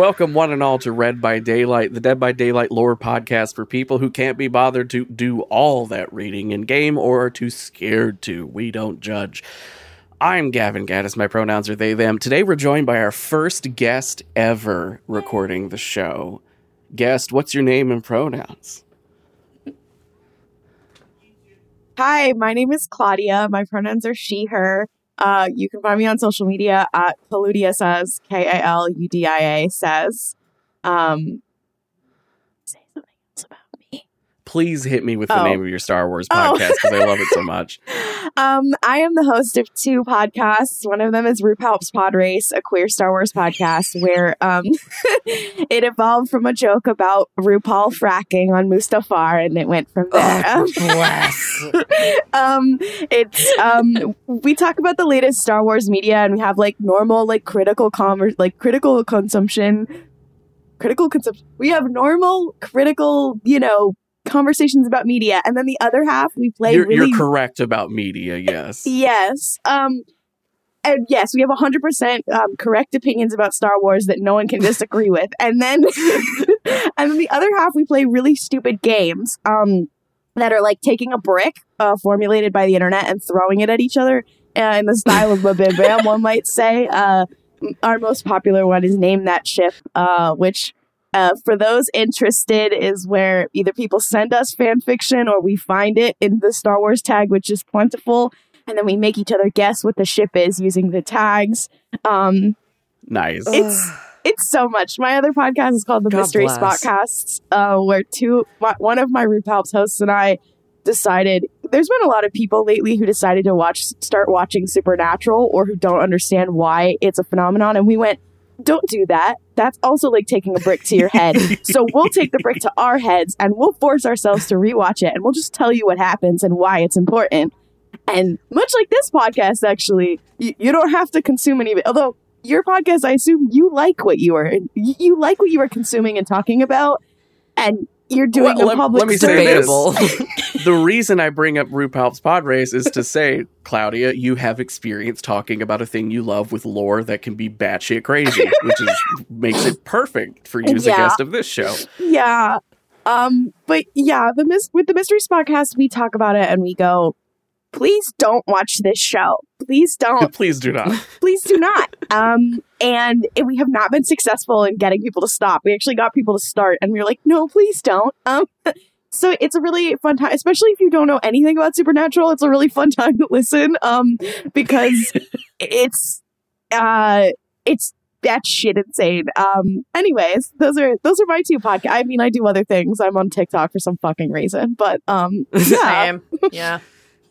Welcome, one and all, to Read by Daylight, the Dead by Daylight lore podcast for people who can't be bothered to do all that reading in game or are too scared to. We don't judge. I'm Gavin Gaddis. My pronouns are they, them. Today we're joined by our first guest ever recording the show. Guest, what's your name and pronouns? Hi, my name is Klaudia. My pronouns are she, her. Uh, you can find me on social media at Kaludia says, K A L U D I A says. Um, say something else about me. Please hit me with the Oh. name of your Star Wars Oh. podcast because I love it so much. Um, I am the host of two podcasts. One of them is RuPaul's Pod Race, a queer Star Wars podcast, where um, it evolved from a joke about RuPaul fracking on Mustafar, and it went from there. Um, Bless. um it's um we talk about the latest star wars media and we have like normal like critical commerce like critical consumption critical consumption we have normal critical you know conversations about media and then the other half we play You're, really you're correct about media, yes. yes um and yes, we have 100% um, correct opinions about Star Wars that no one can disagree with. And then, and then the other half, we play really stupid games um, that are like taking a brick uh, formulated by the internet and throwing it at each other uh, in the style of Bim Bam, one might say. Uh, our most popular one is Name That Ship, uh, which uh, for those interested is where either people send us fan fiction or we find it in the Star Wars tag, which is plentiful and then we make each other guess what the ship is using the tags. Um, Nice. it's it's so much. My other podcast is called the God Mystery bless. Spotcasts, uh, where two my, one of my RuPaul's hosts and I decided. There's been a lot of people lately who decided to watch start watching Supernatural or who don't understand why it's a phenomenon, and we went. Don't do that. That's also like taking a brick to your head. so we'll take the brick to our heads and we'll force ourselves to rewatch it and we'll just tell you what happens and why it's important. And much like this podcast, actually, you, you don't have to consume any of it. Although your podcast, I assume you like what you are you, you like what you are consuming and talking about, and you're doing Well, a public let me say this. Debatable. the reason I bring up RuPaul's Pod Race is to say, Klaudia, you have experience talking about a thing you love with lore that can be batshit crazy, which is makes it perfect for you as a guest of this show. Yeah. Um, but yeah, the mis- with the mysteries podcast, we talk about it and we go, please don't watch this show. Please don't. Please do not. please do not. Um, and if we have not been successful in getting people to stop. We actually got people to start, and we were like, no, please don't. Um, so it's a really fun time, especially if you don't know anything about Supernatural. It's a really fun time to listen, um, because it's uh, it's that shit insane. Um, anyways, those are those are my two podcasts. I mean, I do other things. I'm on TikTok for some fucking reason, but um, yeah, am. Yeah.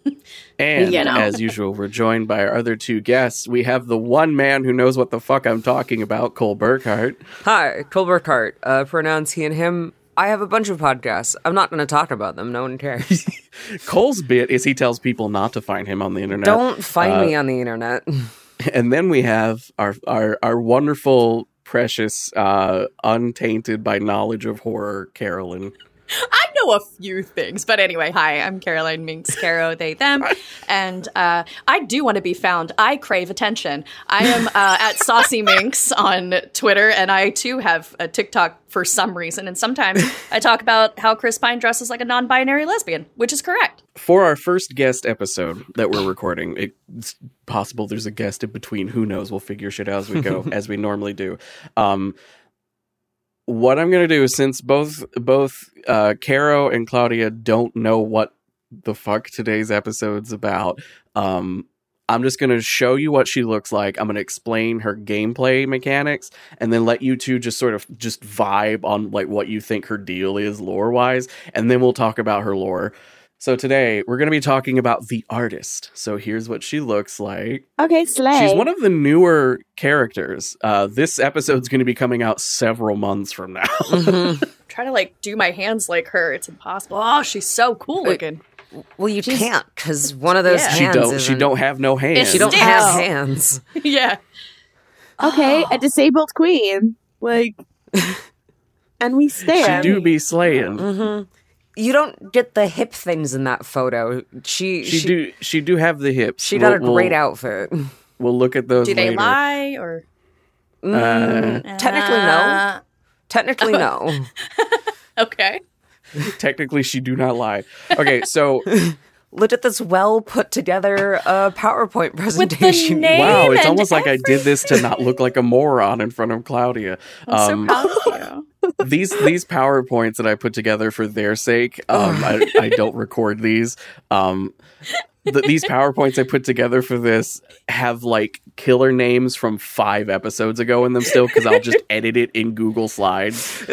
And You know. as usual, we're joined by our other two guests. We have the one man who knows what the fuck I'm talking about, Cole Burkhart. Hi, Cole Burkhart. Uh, pronouns he and him. I have a bunch of podcasts. I'm not going to talk about them. No one cares. Cole's bit is he tells people not to find him on the internet. Don't find Uh, me on the internet. And then we have our our our wonderful, precious, uh, untainted by knowledge of horror, Carolyn. I know a few things, but anyway, hi, I'm Caroline Minks, Caro, they, them, and uh, I do want to be found. I crave attention. I am uh, at Saucy Minks on Twitter, and I too have a TikTok for some reason. And sometimes I talk about how Chris Pine dresses like a non-binary lesbian, which is correct. For our first guest episode that we're recording, it's possible there's a guest in between. Who knows? We'll figure shit out as we go, as we normally do. Um, what I'm gonna do is since both both uh, Caro and Klaudia don't know what the fuck today's episode's about, um, I'm just gonna show you what she looks like. I'm gonna explain her gameplay mechanics, and then let you two just sort of just vibe on like what you think her deal is lore wise, and then we'll talk about her lore. So today we're gonna be talking about the artist. So here's what she looks like. okay, slay. She's one of the newer characters. Uh, this episode's going to be coming out several months from now. Mhm. Try to like do my hands like her. It's impossible. Oh, she's so cool Wait. looking. Well, you can't because one of those Yeah. she don't. She isn't- don't have no hands. It's She don't Sticks. have hands. yeah. okay, a disabled queen, like, and we stand. She do be slaying. hmm You don't get the hip things in that photo. She She, she do. She do have the hips. she got a We'll- great we'll, outfit. We'll look at those. Do they lie or? Uh, Technically, no. Uh, Technically, no. okay. technically, she do not lie. Okay, so Look at this well put together uh, PowerPoint presentation. name. wow, it's and almost like I did this to not look like a moron in front of Klaudia. I'm Um, so proud of you. These these powerpoints that I put together for their sake, um, I, I don't record these. Um, th- these powerpoints I put together for this have like killer names from five episodes ago in them still because I'll just edit it in Google Slides.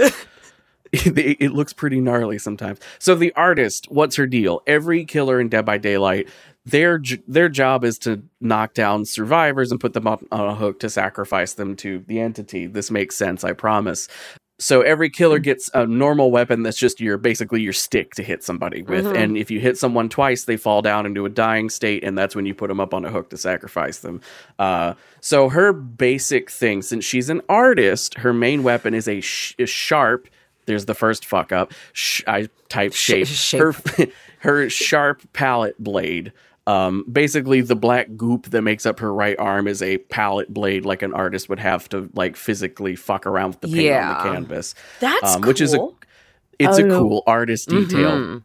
it, it looks pretty gnarly sometimes. So the artist, what's her deal? Every killer in Dead by Daylight, their their job is to knock down survivors and put them on a hook to sacrifice them to the entity. This makes sense, I promise. So every killer gets a normal weapon that's just your basically your stick to hit somebody with, and if you hit someone twice, they fall down into a dying state, and that's when you put them up on a hook to sacrifice them. Uh, so her basic thing, since she's an artist, her main weapon is a, sh- a sharp. There's the first fuck up. Sh- I typed shape. shape. Her her sharp palette blade. Um, basically, the black goop that makes up her right arm is a palette blade, like an artist would have to like physically fuck around with the paint on the canvas. That's um, which is a cool. it's Oh. a cool artist detail. Mhm.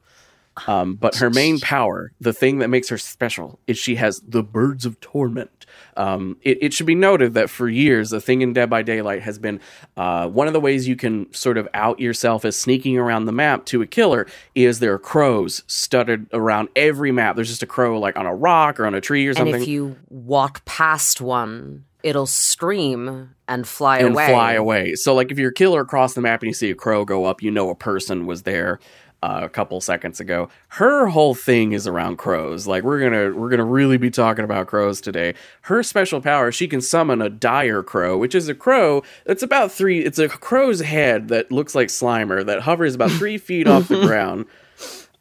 Um, but her main power, the thing that makes her special, is she has the birds of torment. Um, it, it should be noted that for years, the thing in Dead by Daylight has been uh, one of the ways you can sort of out yourself as sneaking around the map to a killer is there are crows studded around every map. There's just a crow like on a rock or on a tree or something. And if you walk past one, it'll scream and fly and away. fly away. So, like, if you're a killer across the map and you see a crow go up, you know a person was there uh, a couple seconds ago. Her whole thing is around crows. Like, we're gonna we're gonna really be talking about crows today. Her special power, she can summon a dire crow, which is a crow that's about three. It's a crow's head that looks like Slimer that hovers about three feet off the ground.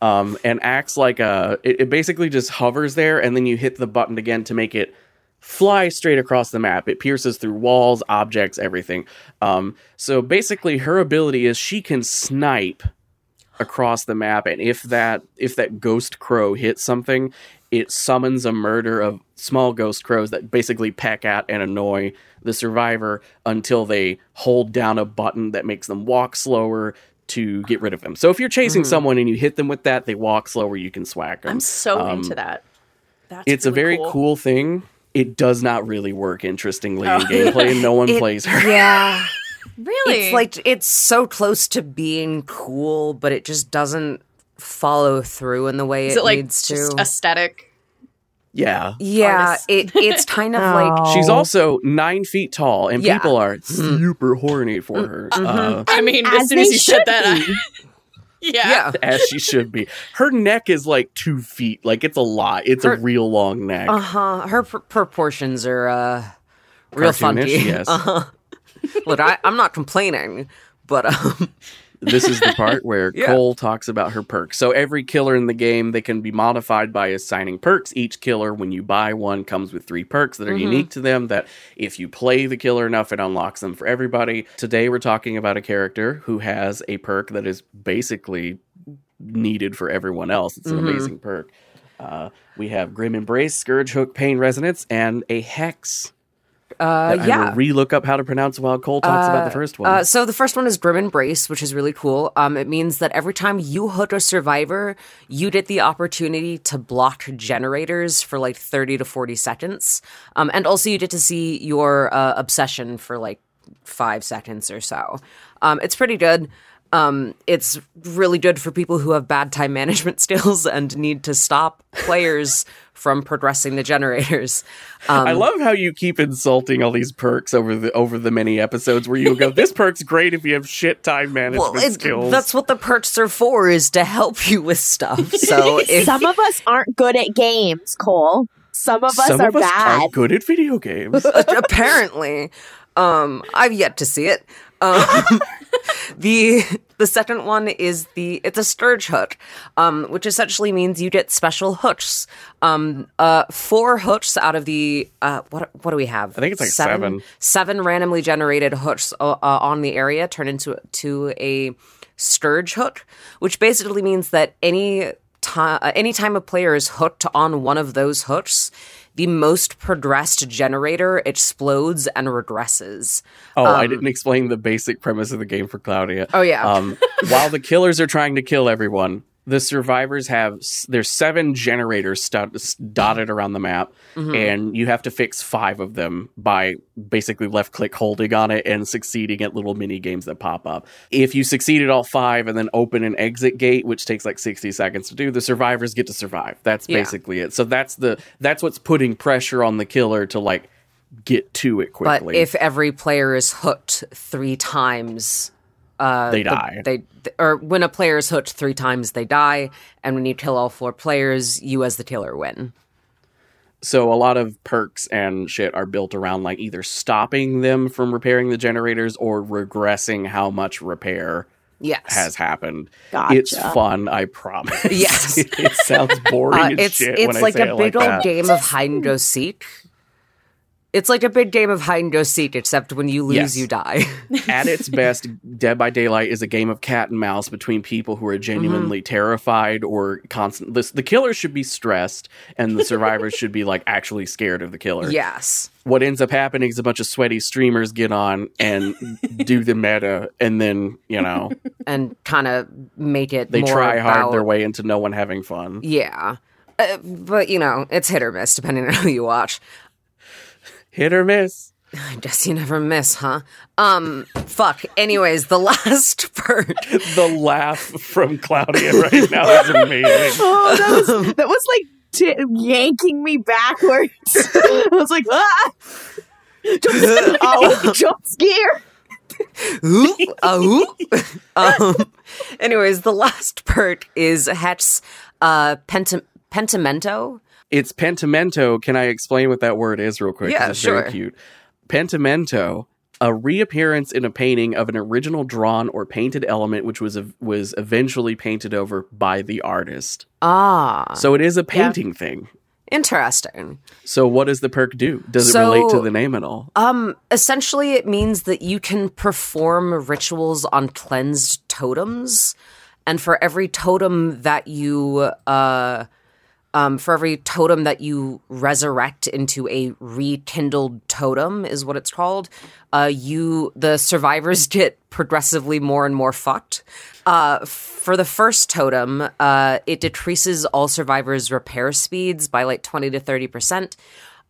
Um, and acts like a. It, it basically just hovers there, and then you hit the button again to make it fly straight across the map. It pierces through walls, objects, everything. Um, so basically, her ability is she can snipe across the map, and if that if that ghost crow hits something, it summons a murder of small ghost crows that basically peck at and annoy the survivor until they hold down a button that makes them walk slower to get rid of them. So if you're chasing someone and you hit them with that, they walk slower, you can swag them. I'm so Um, into that. That's it's a very cool. thing. It does not really work interestingly in gameplay, and no one It- plays her. Yeah. Really? It's like it's so close to being cool, but it just doesn't follow through in the way is it, it like needs just to. aesthetic? Yeah. yeah, it it's kind of like She's Oh. also nine feet tall, and Yeah. people are super horny for her, uh, I mean, as as soon as you said that, I, yeah. yeah. as she should be. Her neck is like two feet. Like it's a lot. It's Her- a real long neck. Uh huh. Her pr- proportions are uh, real funky. Cartoonish, yes. Uh-huh. Look, I, I'm not complaining, but um, this is the part where Yeah. Cole talks about her perks. So every killer in the game, they can be modified by assigning perks. Each killer, when you buy one, comes with three perks that are Mm-hmm. unique to them. That if you play the killer enough, it unlocks them for everybody. Today, we're talking about a character who has a perk that is basically needed for everyone else. It's an Mm-hmm. amazing perk. Uh, we have Grim Embrace, Scourge Hook, Pain Resonance, and a Hex. Uh, yeah. re-look up how to pronounce while Cole talks about the first one. Uh, so the first one is Grim Embrace, which is really cool. Um, it means that every time you hook a survivor, you get the opportunity to block generators for like 30 to 40 seconds. Um, and also you get to see your uh, obsession for like five seconds or so. Um, it's pretty good. Um, it's really good for people who have bad time management skills and need to stop players from progressing the generators. Um, I love how you keep insulting all these perks over the over the many episodes where you go, "This perk's great if you have shit time management well, it, skills." that's what the perks are for, is to help you with stuff. So if Some of us aren't good at games, Cole. Some of us Some are of us bad. are good at video games. apparently, um, I've yet to see it. Um, the the second one is the it's a scourge hook, um, which essentially means you get special hooks. Um, uh, four hooks out of the uh, what what do we have? I think it's like seven. Seven randomly generated hooks uh, uh, on the area turn into to a scourge hook, which basically means that any time anytime a player is hooked on one of those hooks, the most progressed generator explodes and regresses. Oh, I didn't explain the basic premise of the game for Klaudia. Oh, yeah. Um, while the killers are trying to kill everyone, the survivors have there's seven generators stu- s- dotted around the map, Mm-hmm. and you have to fix five of them by basically left click holding on it and succeeding at little mini games that pop up. If you succeed at all five and then open an exit gate, which takes like 60 seconds to do, the survivors get to survive. That's Yeah. basically it. So that's the that's what's putting pressure on the killer to like get to it quickly But quickly. if every player is hooked three times, uh, they the- die. they or when a player is hooked three times, they die, and when you kill all four players, you as the killer win. So a lot of perks and shit are built around like either stopping them from repairing the generators or regressing how much repair Yes, has happened. Gotcha. It's fun, I promise. Yes. it sounds boring Uh, as it's shit when it's I like say a it big like old that. game of hide and go seek. It's like a big game of hide and go seek, except when you lose, Yes. you die. At its best, Dead by Daylight is a game of cat and mouse between people who are genuinely Mm-hmm. terrified or constant. The, the killer should be stressed, and the survivors should be like actually scared of the killer. yes, what ends up happening is a bunch of sweaty streamers get on and do the meta, and then you know and kind of make it. they try hard their way into no one having fun. Yeah, uh, but you know, it's hit or miss depending on who you watch. Hit or miss. I guess you never miss, huh? Um, fuck. Anyways, the last part. The laugh from Klaudia right now is amazing. Oh, that was that was like t- yanking me backwards. I was like, ah, jump, oh, jump scare. Ooh, uh, ooh. um, anyways, the last part is Hex uh, penta- pentimento. It's pentimento. Can I explain what that word is real quick? Yeah, it's sure. Very cute. Pentimento, a reappearance in a painting of an original drawn or painted element, which was was eventually painted over by the artist. Ah, So it is a painting thing. interesting. So what does the perk do? Does it relate to the name at all? Um, essentially, it means that you can perform rituals on cleansed totems, and for every totem that you uh, um, for every totem that you resurrect into a rekindled totem is what it's called. Uh, you the survivors get progressively more and more fucked. Uh, for the first totem, uh, it decreases all survivors' repair speeds by like twenty to thirty percent.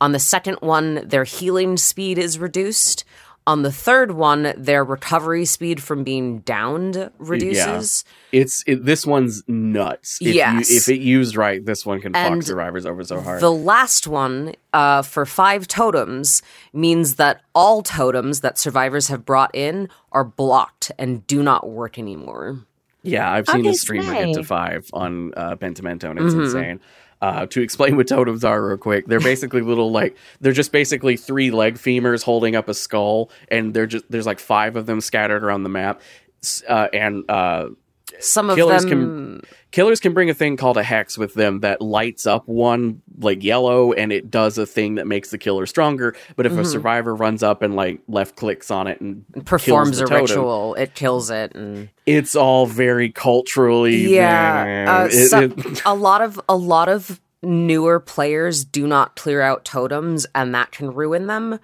On the second one, their healing speed is reduced. On the third one, their recovery speed from being downed reduces. It's it, this one's nuts. If Yes. you, if it used right, this one can fuck survivors over so hard. The last one, uh, for five totems, means that all totems that survivors have brought in are blocked and do not work anymore. yeah, I've seen a Okay, streamer get to five on uh, Pentimento, and it's Mm-hmm. insane. Uh, to explain what totems are real quick, they're basically little like they're just basically three leg femurs holding up a skull, and they're just there's like five of them scattered around the map, uh, and uh, Some of Killers them, killers can bring a thing called a hex with them that lights up one like yellow and it does a thing that makes the killer stronger but if a survivor runs up and like left clicks on it and Mm-hmm. performs a totem, ritual, it kills it, and it's all very culturally yeah, uh, it- so- it- a lot of a lot of newer players do not clear out totems, and that can ruin them.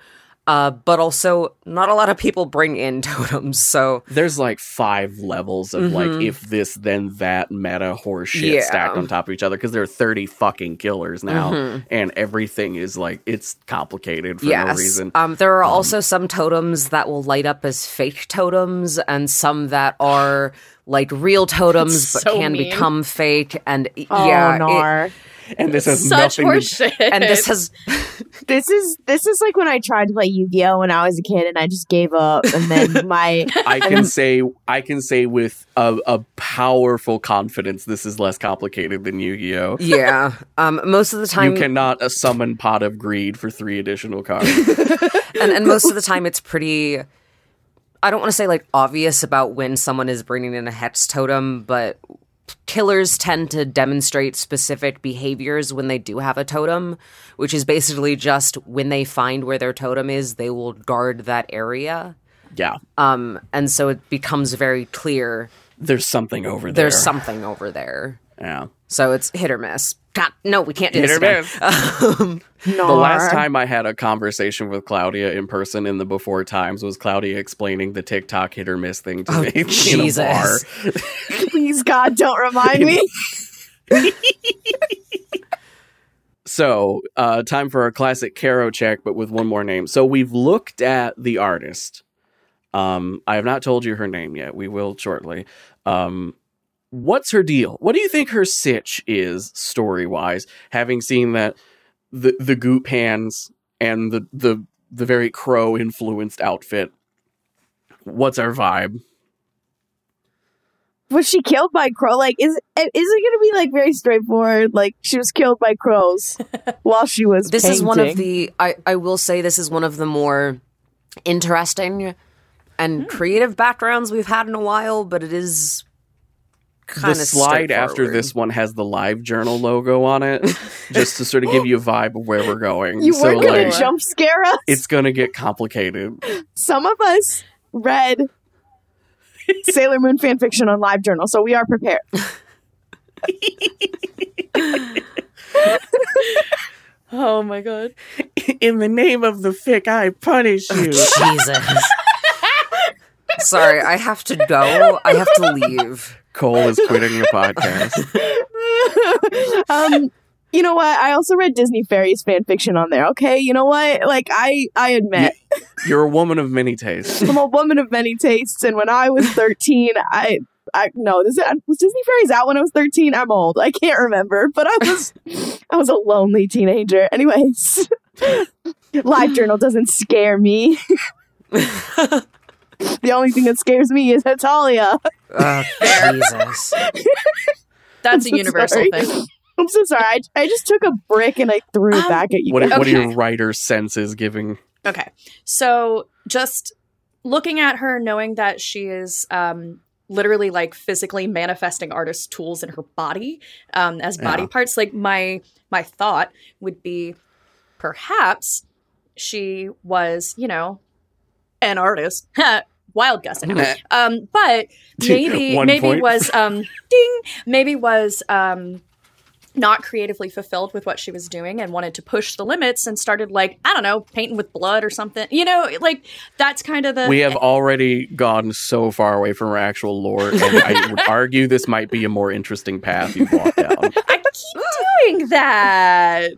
Uh, but also, not a lot of people bring in totems, so there's like five levels of like Mhm. if this then that meta horseshit Yeah. stacked on top of each other because there are 30 fucking killers now Mhm. and everything is like it's complicated for yes. no reason Um, there are also some totems that will light up as fake totems, and some that are like real totems but so can mean. become fake. And Oh, yeah, it- nar. And this has Such nothing to horseshit. and this has This is this is like when I tried to play Yu-Gi-Oh when I was a kid and I just gave up and then my I can say I can say with a, a powerful confidence this is less complicated than Yu-Gi-Oh. yeah. Um, most of the time, You cannot uh, summon Pot of Greed for three additional cards. and, and most of the time it's pretty i don't want to say like obvious about when someone is bringing in a hex totem but killers tend to demonstrate specific behaviors when they do have a totem which is basically just when they find where their totem is they will guard that area yeah, um and so it becomes very clear there's something over there. there's something over there Yeah. So it's hit or miss God, no, we can't do Hit this or again. miss. Um, The last time I had a conversation with Klaudia in person in the before times was Klaudia explaining the TikTok hit or miss thing to Oh, me in a Jesus. bar. please God, don't remind me. So, uh, time for a classic Caro check, but with one more name. So, we've looked at the artist. Um, I have not told you her name yet. We will shortly. Um, what's her deal? What do you think her sitch is story wise? Having seen that the the goop hands and the the the very crow influenced outfit. What's our vibe? Was she killed by crow? Like, is is it gonna be like very straightforward? Like she was killed by crows while she was. this is one of the I, I will say this is one of the more interesting and hmm. creative backgrounds we've had in a while, but it is kind the slide after this one has the live journal logo on it, just to sort of give you a vibe of where we're going. You so weren't gonna like, jump scare us. it's gonna get complicated. Some of us read Sailor Moon fan fiction on live journal so we are prepared. Oh my god. In the name of the fic, I punish you. Jesus. Sorry, I have to go. I have to leave. Cole is quitting the podcast. um, you know what? I also read Disney Fairies fan fiction on there. Okay, you know what? Like I, I admit, You're a woman of many tastes. I'm a woman of many tastes, and when I was 13, I. I no, this was Disney Fairies out when I was 13. I'm old. I can't remember, but I was I was a lonely teenager. Anyways, Live Journal doesn't scare me. the only thing that scares me is Hetalia. Uh, Jesus. That's a I'm universal sorry. thing. I'm so sorry. I, I just took a brick and I threw it Um, back at you. What, guys. what are your Okay. writer's senses giving? Okay. So just looking at her, knowing that she is um, literally like physically manifesting artist tools in her body um, as body Yeah. parts, like my my thought would be perhaps she was, you know, an artist. Wild guess, know. um, but maybe maybe point. was um, ding maybe was um, not creatively fulfilled with what she was doing and wanted to push the limits and started like I don't know painting with blood or something. You know, like that's kind of the We have already gone so far away from our actual lore, and I would argue this might be a more interesting path you've walked down. I keep doing that.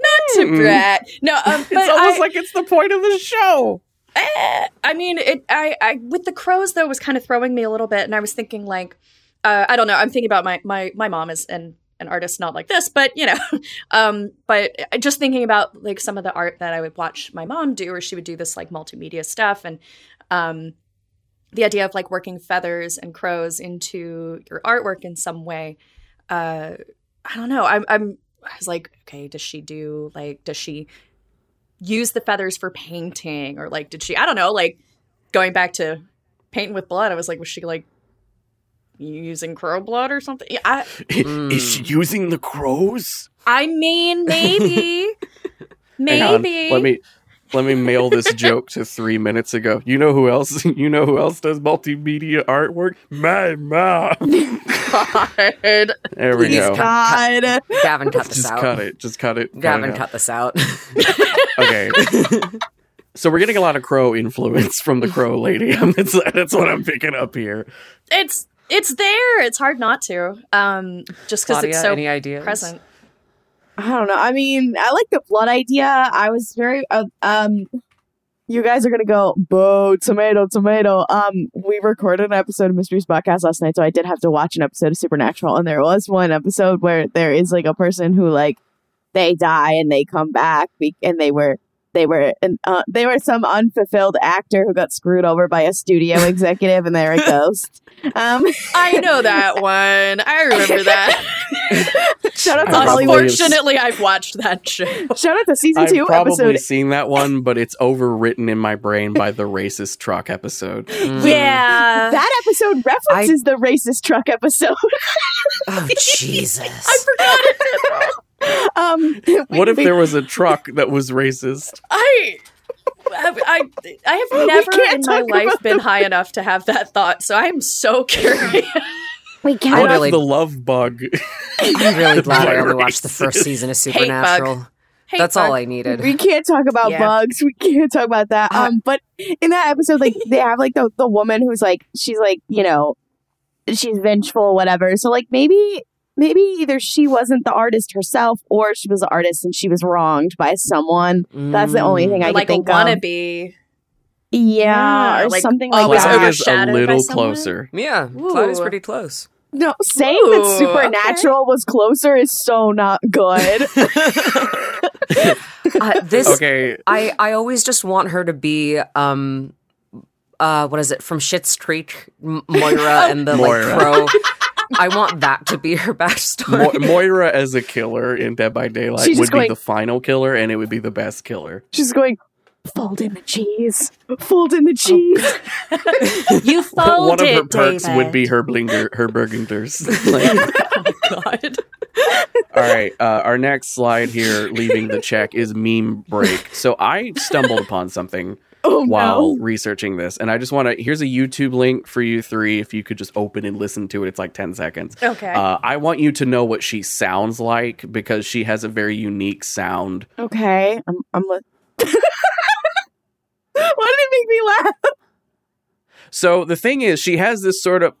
Not to Hmm. brag. No, um, but it's almost I, like it's the point of the show. Eh, I mean, it. I, I with the crows though was kind of throwing me a little bit, and I was thinking like, uh, I don't know. I'm thinking about my my my mom is an an artist, not like this, but you know, um, but just thinking about like some of the art that I would watch my mom do, or she would do this like multimedia stuff, and um, the idea of like working feathers and crows into your artwork in some way. Uh, I don't know. I'm I'm I was like, okay, does she do like does she use the feathers for painting or like did she I don't know, like going back to painting with blood, I was like, was she like using crow blood or something? Yeah, I Is she hmm. using the crows? I mean maybe. Hang on, maybe. Let me let me mail this joke to three minutes ago. You know who else? You know who else does multimedia artwork? My mom. God. There we Please go. God. Gavin, cut this Just out. cut it. Just cut it. Cut Gavin, it out. cut this out. Okay. so we're getting a lot of crow influence from the crow lady. that's, that's what I'm picking up here. It's it's there. It's hard not to. Um just because Klaudia, it's so any ideas? present. I don't know. I mean, I like the blood idea. I was very uh, um. You guys are gonna go, boo, tomato, tomato. Um, we recorded an episode of Mysteries Podcast last night, so I did have to watch an episode of Supernatural, and there was one episode where there is like a person who like they die and they come back, be- and they were they were an, uh, they were some unfulfilled actor who got screwed over by a studio executive, and they're a ghost. Um, I know that one. I remember that. shout out to i've Unfortunately, I've watched that show. Shout out to season I've two probably episode seen that one, but it's overwritten in my brain by the racist truck episode. Mm. Yeah. That episode references the racist truck episode. Oh Jesus! I forgot it. um, What if there was a truck that was racist? I, I, I have never in my life about been high enough to have that thought. So I'm so curious. we What cannot really- if the love bug I'm really glad I only watched the first season of Supernatural. Hate That's all. I needed. We can't talk about Yeah. bugs. We can't talk about that. Um, but in that episode, like they have like the the woman who's like she's like you know she's vengeful, whatever. So like maybe maybe either she wasn't the artist herself or she was the artist and she was wronged by someone. That's the only thing I Or can like a think of. wannabe. Yeah, Yeah, or like, something like was that. Clyde it is a little closer. Yeah, Clyde is pretty close. No, saying that Ooh, Supernatural was closer is so not good. Uh, this Okay, I I always just want her to be um uh what is it from Schitt's Creek M- Moira and the Moira. like crow. I want that to be her backstory. Mo- Moira as a killer in Dead by Daylight She's would just be going- the final killer, and it would be the best killer. She's going, fold in the cheese, fold in the cheese. You folded, One of her perks David. would be her blinger, her burgunders. Like, God. all right, uh, our next slide here, leaving the check, is meme break. So I stumbled upon something Oh while no. researching this, and I just want to. Here's a YouTube link for you three. If you could just open and listen to it, it's like ten seconds. Okay. Uh, I want you to know what she sounds like because she has a very unique sound. Okay, I'm. I'm. Li- Why did it make me laugh? So the thing is, she has this sort of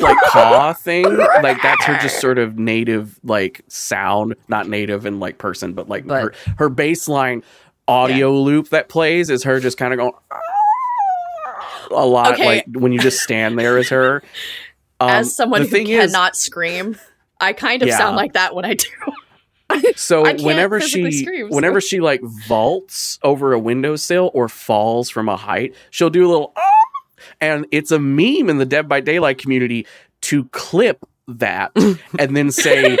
like caw thing. Like that's her just sort of native like sound, not native in like person, but like But- her her baseline audio loop that plays is her just kind of going a lot. Okay. Like when you just stand there as her. Um, As someone who thing is- cannot scream, I kind of Yeah. sound like that when I do. So I whenever she scream, so- whenever she like vaults over a windowsill or falls from a height, she'll do a little "Ah!" and it's a meme in the Dead by Daylight community to clip that and then say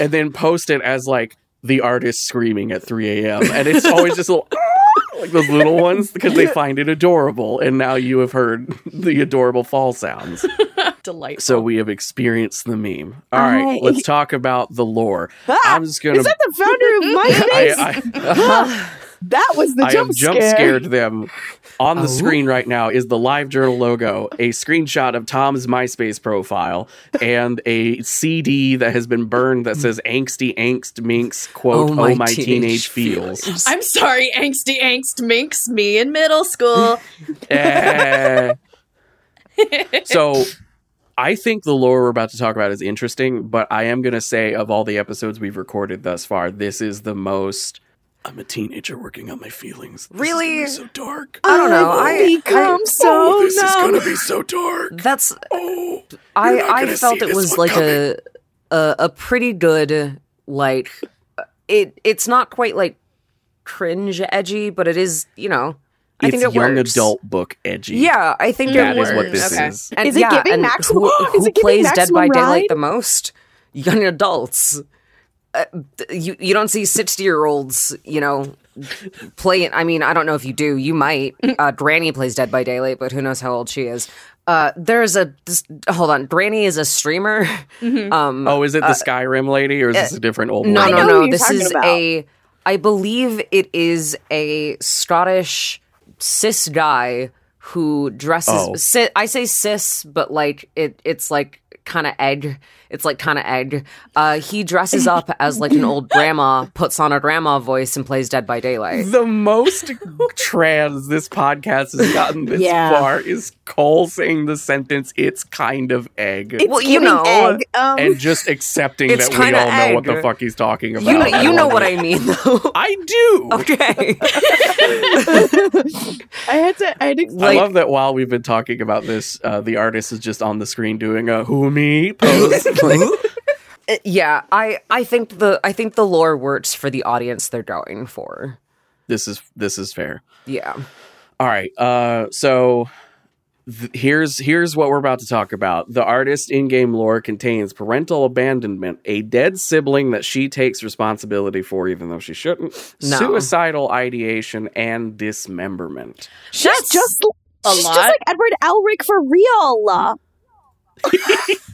and then post it as like the artist screaming at 3 a.m. and it's always just a little like those little ones because they find it adorable and now you have heard the adorable fall sounds. Delightful. So we have experienced the meme. All right, I- let's talk about the lore. Ah, I'm just gonna Is that the founder of MySpace? I, I, that was the I jump have jump scare. scared them. On the Oh. screen right now is the Live Journal logo, a screenshot of Tom's MySpace profile, and a CD that has been burned that says "Angsty Angst Minx." Quote: "Oh my, teenage, feels." I'm sorry, angsty angst minks me in middle school. Eh. so, I think the lore we're about to talk about is interesting, but I am going to say of all the episodes we've recorded thus far, this is the most. I'm a teenager working on my feelings. This is Really? gonna be so dark. I don't know. Oh, I I- become I- so oh, this is gonna be so dark. That's Oh, I I felt it was like a, a a pretty good like it it's not quite like cringe edgy, but it is, you know, I it's think it young works. adult book edgy. Yeah, I think that it is what this Okay. is. And Is it yeah, giving and maximum- who, is who it giving plays Dead maximum by Daylight ride? the most? Young adults. Uh, you you don't see sixty year olds, you know, playing. I mean, I don't know if you do. You might. Uh, Granny plays Dead by Daylight, but who knows how old she is. Uh, there's a this, hold on. Granny is a streamer. Um, Oh, is it the Skyrim lady, or is this a different old man? no, one? I no, no. This is about. a. I believe it is a Scottish cis guy who dresses. Oh. si- I say cis, but like it. It's like kind of egg. It's like kind of egg. Uh, he dresses up as like an old grandma, puts on a grandma voice, and plays Dead by Daylight. The most trans this podcast has gotten this Yeah. far is Cole saying the sentence "It's kind of egg," It's Well, you know, egg. Um, and just accepting that we all kinda know what the fuck he's talking about. You know, you know what. I mean, though. I do. okay. I had to. I had to. I love that while we've been talking about this, uh, the artist is just on the screen doing a "who me" pose. Like, yeah, I I think the I think the lore works for the audience they're going for. this is this is fair. Yeah. All right. Uh, so th- here's here's what we're about to talk about. The artist in-game lore contains parental abandonment, a dead sibling that she takes responsibility for, even though she shouldn't, No. suicidal ideation, and dismemberment. She's That's just. a she's lot. just like Edward Elric for real.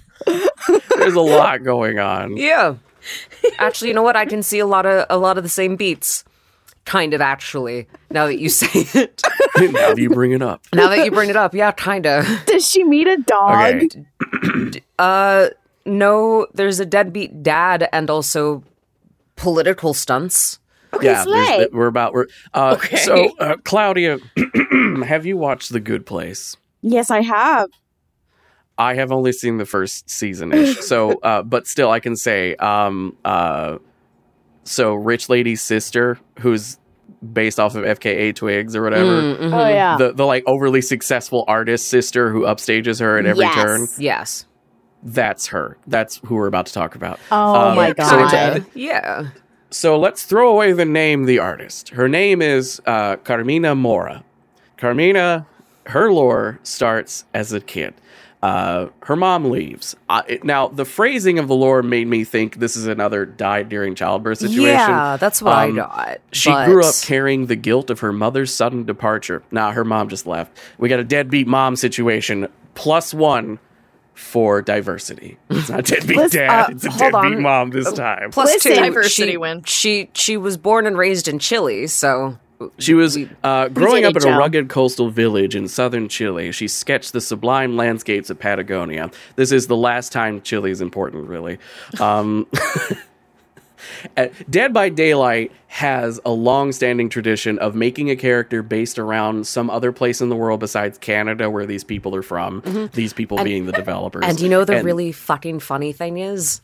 There's a lot going on. Yeah. Actually, you know what? I can see a lot of a lot of the same beats. Kind of actually. Now that you say it. now that you bring it up. now that you bring it up, yeah, kinda. Does she meet a dog? Okay. Uh no, there's a deadbeat dad and also political stunts. Okay, yeah, there's slay. the- we're about we're uh, Okay. so uh, Klaudia, have you watched The Good Place? Yes, I have. I have only seen the first season ish. So, uh, but still, I can say, um, uh, so Rich Lady's sister, who's based off of FKA Twigs or whatever, Mm, mhm. Oh yeah. the the like overly successful artist sister who upstages her at every Yes. turn. Yes. That's her. That's who we're about to talk about. oh Um, my so god. Yeah. So let's throw away the name, the artist. Her name is uh, Carmina Mora. Carmina, her lore starts as a kid. Uh, her mom leaves. Uh, it- now, the phrasing of the lore made me think this is another died during childbirth situation. Yeah, that's what Um, I got. She but- grew up carrying the guilt of her mother's sudden departure. Nah, her mom just left. We got a deadbeat mom situation. Plus one for diversity. It's not deadbeat Listen, dad. uh, it's a deadbeat on. mom this time. Plus Listen. two, Diversity she, win. She she was born and raised in Chile, so She was uh, growing up in a rugged coastal village in southern Chile. She sketched the sublime landscapes of Patagonia. This is the last time Chile is important, really. Um, uh, Dead by Daylight has a long-standing tradition of making a character based around some other place in the world besides Canada, where these people are from. These people being the developers. Mm-hmm. and you know the And- really fucking funny thing is,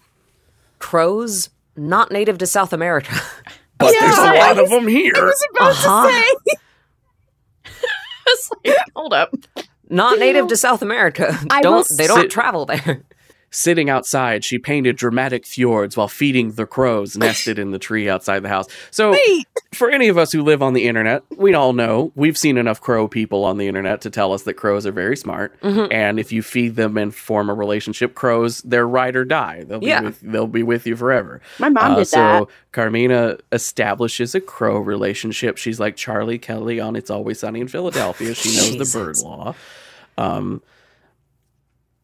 crows not native to South America. but Yeah, there's a I lot of them here. I was about Uh-huh. to say. It's like, hold up. not native to South America. I don't they don't sit- travel there? Sitting outside, she painted dramatic fjords while feeding the crows nested in the tree outside the house. So, Wait. for any of us who live on the internet, we all know we've seen enough crow people on the internet to tell us that crows are very smart. Mm-hmm. And if you feed them and form a relationship, crows they're ride or die. They'll be Yeah. with, they'll be with you forever. My mom Uh, did so that. Carmina establishes a crow relationship. She's like Charlie Kelly on It's Always Sunny in Philadelphia. She knows the bird law. Um,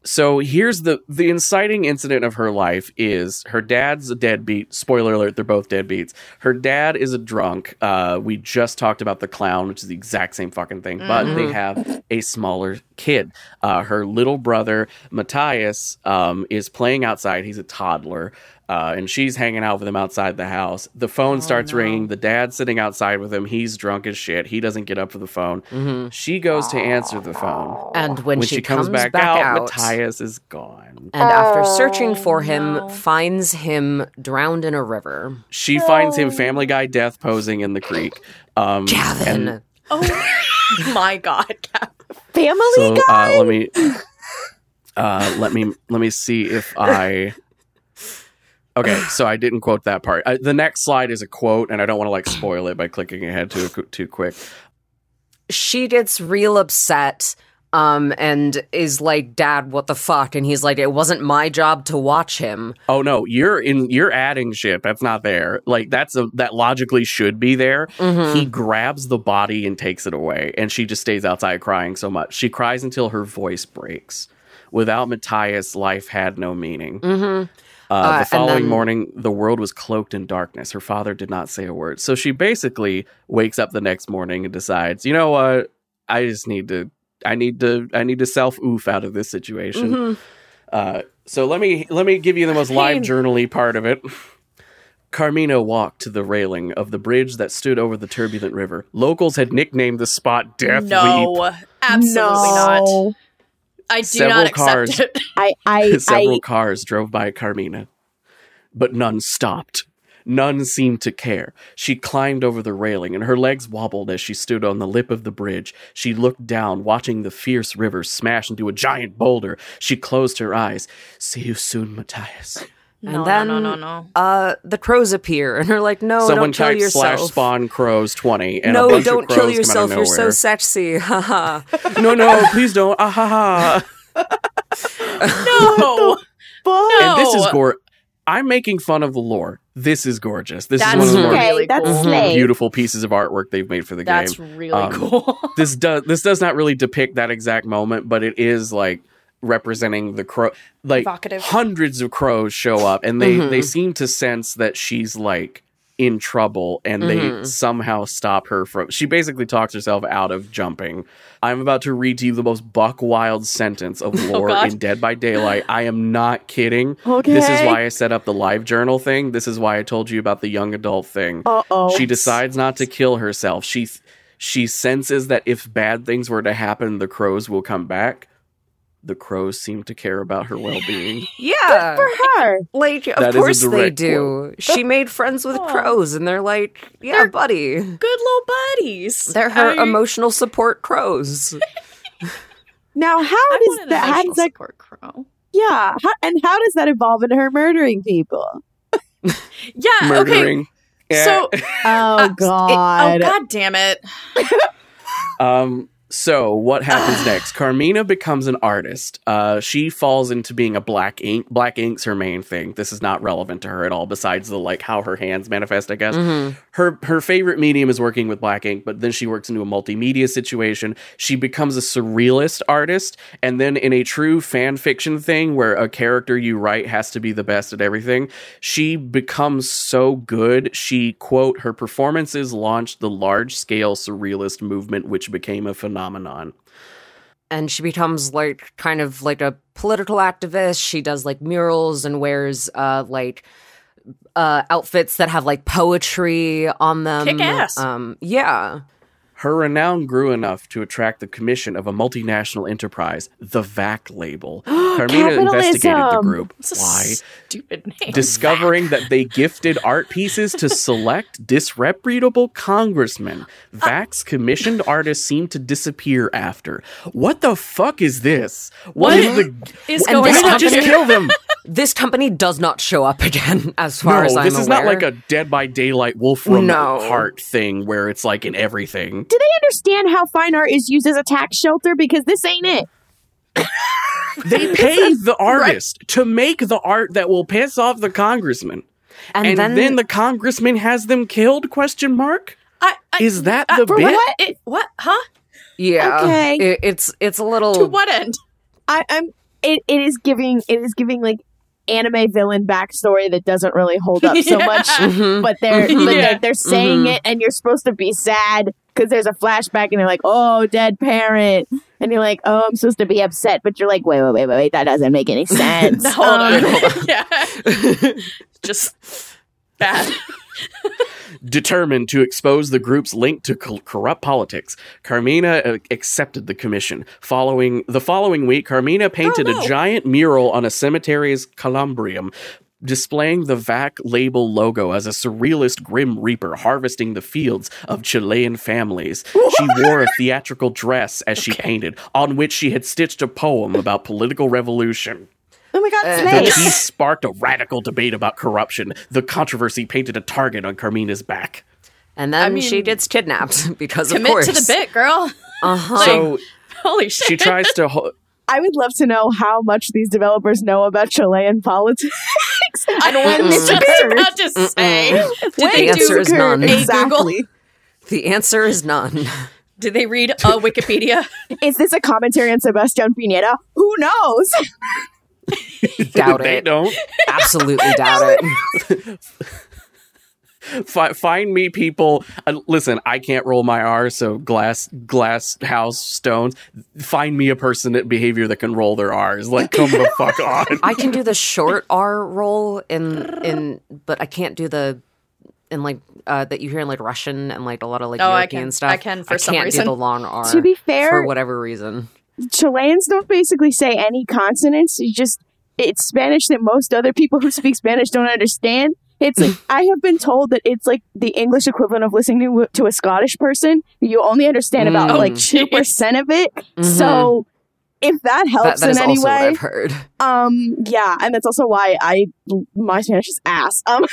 so here's the the inciting incident of her life is her dad's a deadbeat. Spoiler alert: they're both deadbeats. Her dad is a drunk. Uh, we just talked about the clown, which is the exact same fucking thing, but they have a smaller kid. Uh, her little brother Matthias um, is playing outside. He's a toddler. Uh, and she's hanging out with him outside the house. The phone starts ringing. The dad's sitting outside with him. He's drunk as shit. He doesn't get up for the phone. She goes to answer the phone. And when, When, she, comes, back, out, Matthias is gone. and after searching for him, finds him drowned in a river. She finds him Family Guy death posing in the creek. Um, Gavin. and Oh my god. Family so guy. uh, let me uh, let me let me see if I. Okay, so I didn't quote that part. Uh, the next slide is a quote, and I don't want to like spoil it by clicking ahead too too quick. she gets real upset um and is like dad what the fuck and he's like it wasn't my job to watch him Oh no, you're in you're adding shit. That's not there. Like that's a that logically should be there. Mhm. He grabs the body and takes it away, and she just stays outside crying so much. She cries until her voice breaks. Without Matthias, life had no meaning. Mhm. Uh, Uh, the following then- morning, the world was cloaked in darkness. Her father did not say a word. So she basically wakes up the next morning and decides, you know what? I just need to. I need to. I need to self oof out of this situation. Mhm. Uh, so let me let me give you the most live journally part of it. Carmina walked to the railing of the bridge that stood over the turbulent river. Locals had nicknamed the spot Death Leap. no, absolutely not. No. I do Several not accept cars. it. I I Several I cars drove by Carmina, but none stopped. None seemed to care. She climbed over the railing, and her legs wobbled as she stood on the lip of the bridge. She looked down, watching the fierce river smash into a giant boulder. She closed her eyes. See you soon, Matthias. No, then- no, no, no, no. uh the crows appear and are like no Someone don't kill typed yourself slash spawn crows 20, and a no bunch don't of kill yourself you're of so nowhere. sexy haha no, no, please don't. Ah, ha, ha. No, fuck. And this is No. gore. I'm making fun of the lore. This is gorgeous. This That's is one of the more okay. really that's cool. slay. beautiful pieces of artwork they've made for the that's game. That's really Um, cool. This does this does not really depict that exact moment, but it is like representing the crow. Like Evocative. hundreds of crows show up, and they Mhm. they seem to sense that she's like in trouble and they Mhm. somehow stop her from she basically talks herself out of jumping i'm about to read to you the most buck wild sentence of lore God. in dead by daylight i am not kidding Okay. this is why i set up the live journal thing this is why i told you about the young adult thing Uh oh. she decides not to kill herself she she senses that if bad things were to happen the crows will come back the crows seem to care about her well-being Yeah. for her. Like, of is a course they direct do. She made friends with Aw. crows, and they're like, yeah, They're- buddy. Good little buddies. They're her I- emotional support crows. Now, how I does that? How emotional does that? support crow. Yeah, how, and how does that evolve into her murdering people? Yeah. Okay. murdering Yeah. So Oh Uh, it- God! oh god damn it. Um, so what happens next? Carmina becomes an artist. Uh, she falls into being a black ink. Black ink's her main thing. This is not relevant to her at all, besides the like how her hands manifest. I guess Mhm. her her favorite medium is working with black ink, but then she works into a multimedia situation. She becomes a surrealist artist, and then in a true fan fiction thing where a character you write has to be the best at everything, she becomes so good. She quote her performances launched the large scale surrealist movement, which became a phenomenon. And she becomes like kind of like a political activist. She does like murals and wears uh like uh outfits that have like poetry on them. Kick ass. Um yeah. Her renown grew enough to attract the commission of a multinational enterprise, the VAC label. Carmina investigated the group. Why? stupid name. discovering that they gifted art pieces to select disreputable congressmen. VAC's commissioned artists seem to disappear after. What the fuck is this? What what is the? is going this on not just kill them? This company does not show up again, as far no, as I'm this is not like a Dead by Daylight Wolfram No. Heart thing where it's like in everything. Do they understand how fine art is used as a tax shelter? Because this ain't it. They pay the artist to make the art that will piss off the congressman. and, And, then, then, the congressman has them killed? Question mark. I, I, Is that uh, the for bit? What? It, what? Huh? yeah, Okay. it, it's it's a little. To little what end? I, I'm. It, it is giving. It is giving like anime villain backstory that doesn't really hold up so Yeah. much. Mhm. But they're but Yeah. they're, they're saying Mhm. it, and you're supposed to be sad because there's a flashback, and they're like, "Oh, dead parent," and you're like, "Oh, I'm supposed to be upset," but you're like, "Wait, wait, wait, wait, wait that doesn't make any sense." Hold Um, on. yeah. Just bad. Determined to expose the group's link to co- corrupt politics, Carmina uh, accepted the commission. Following the following week, Carmina painted no. a giant mural on a cemetery's columbarium, displaying the VAC label logo as a surrealist grim reaper harvesting the fields of Chilean families. She wore a theatrical dress as she painted, on which she had stitched a poem about political revolution. Oh my god, Uh, The piece sparked a radical debate about corruption. The controversy painted a target on Carmina's back. and then I mean, she gets kidnapped because of course. Commit to the bit, girl. Uh huh. So Holy shit. she tries to. Ho- I would love to know how much these developers know about Chilean politics and when Mm-mm. this just occurred. about to say. Did When they The do answer is none. a Google? Exactly. the answer is none. Did they read a Wikipedia? Is this a commentary on Sebastian Piñera? Who knows? Doubt they it. don't. Absolutely doubt it. Fi- find me people. Uh, listen, I can't roll my R, so glass, glass house stones. Find me a person that behavior that can roll their R's. Like, come the fuck on. I can do the short R roll in in, but I can't do the in like uh, that you hear in like Russian and like a lot of like Oh, I European can- stuff. I can for I some can't reason. do the long R. To be fair- for whatever reason. Chileans don't basically say any consonants. You just it's Spanish that most other people who speak Spanish don't understand. It's like I have been told that it's like the English equivalent of listening to, to a Scottish person. You only understand about Mm. like two percent of it. Mhm. So if that that, helps in any also what way, I've heard. um, yeah, and that's also why I my Spanish is ass. Um,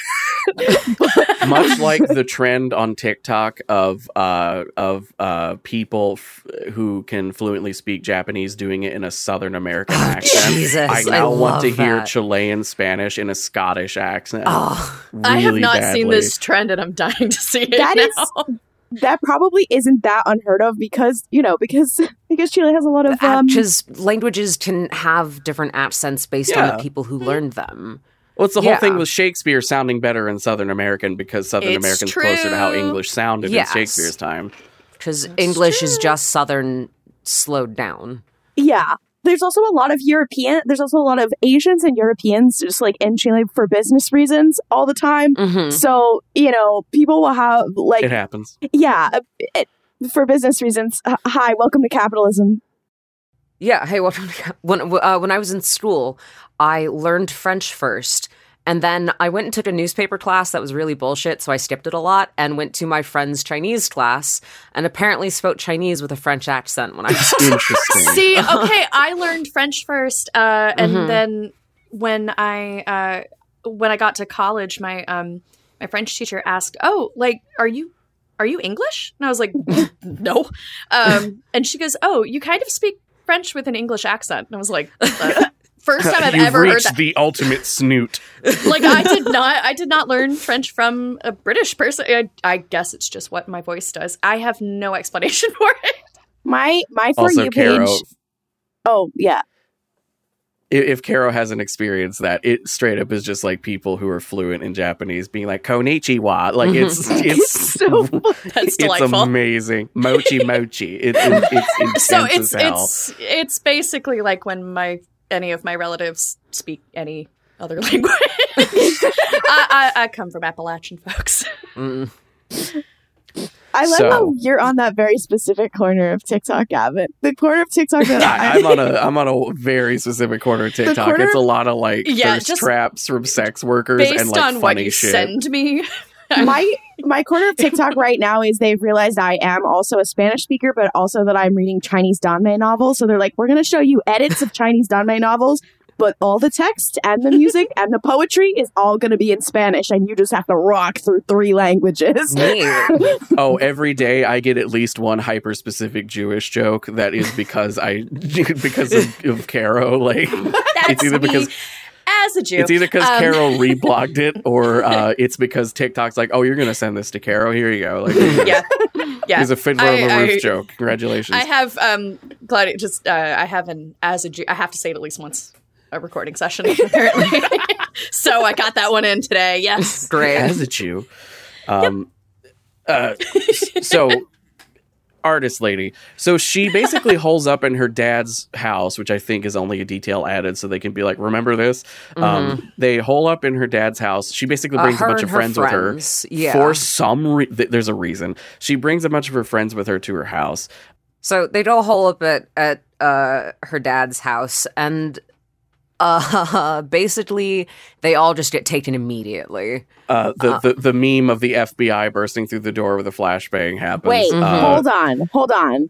Much like the trend on TikTok of uh, of uh, people f- who can fluently speak Japanese doing it in a Southern American accent. Oh, Jesus, I I now want love to hear. Chilean Spanish in a Scottish accent. Oh, I have not badly. seen this trend and I'm dying to see it That now. is- that probably isn't that unheard of because you know because because Chile has a lot of um. because languages can have different accents based on the people who learned them. Well, it's the whole Yeah. thing with Shakespeare sounding better in Southern American because Southern It's American's closer to how. English sounded Yes. in Shakespeare's time. because English is just Southern slowed down. Yeah. There's also a lot of European, there's also a lot of Asians and Europeans just like in Chile for business reasons all the time. hmm So, you know, people will have like, It happens. yeah, uh, it, for business reasons. Hi, welcome to capitalism. Yeah. Hey, welcome to- when uh, when I was in school, I learned French first, and then I went and took a newspaper class that was really bullshit. So I skipped it a lot and went to my friend's Chinese class, and apparently spoke Chinese with a French accent when I was. Interesting. See, okay, I learned French first, uh, and Mhm. then when I uh, when I got to college, my um my French teacher asked, "Oh, like, are you are you English?" And I was like, "No," um, and she goes, "Oh, you kind of speak French with an English accent," and I was like. "Uh, First time I've You've ever heard reached that. the ultimate snoot. Like I did not, I did not learn French from a British person. I, I guess it's just what my voice does. I have no explanation for it. My, my For Also, You Caro, page. Oh, yeah. i- if Caro hasn't experienced that, it straight up is just like people who are fluent in Japanese being like "Konichiwa." Like it's it's so That's delightful. it's amazing. Mochi mochi. It, it, it's so it's as hell. it's it's basically like when my any of my relatives speak any other language. I, I, I come from Appalachian folks. Mm. I love So- how you're on that very specific corner of TikTok, Gavin. The corner of TikTok that I, I, I'm on a I'm on a very specific corner of TikTok. corner- it's a lot of like Yeah, thirst traps from sex workers Based and like on what funny you shit. send me, my my corner of TikTok right now is they've realized I am also a Spanish speaker, but also that I'm reading Chinese Danmei novels. So they're like, we're going to show you edits of Chinese Danmei novels, but all the text and the music and the poetry is all going to be in Spanish, and you just have to rock through three languages. Oh, every day I get at least one hyper specific Jewish joke that is because I because of, of Caro. Like that's it's either me because as a Jew. it's either because Um, Caro reblogged it or uh, it's because TikTok's like, oh, you're gonna send this to Carol. Here you go. Like, yeah, yeah. Here's a Fiddler on the I- Roof I- joke. Congratulations. I have um glad it just uh, I have an as a Jew I have to say it at least once a recording session apparently. so I got that one in today. Yes. Great. as a Jew. Um, uh, so artist lady. So she basically holds up in her dad's house, which I think is only a detail added so they can be like, remember this? Um, they hole up in her dad's house. She basically Uh, brings her a bunch of her friends, with her. yeah. For some re- th- there's a reason. She brings a bunch of her friends with her to her house. So they go hole up at at uh, her dad's house, and uh, basically they all just get taken immediately. Uh, the, the the meme of the FBI bursting through the door with a flashbang happens. Wait, Mhm. Uh, hold on, hold on.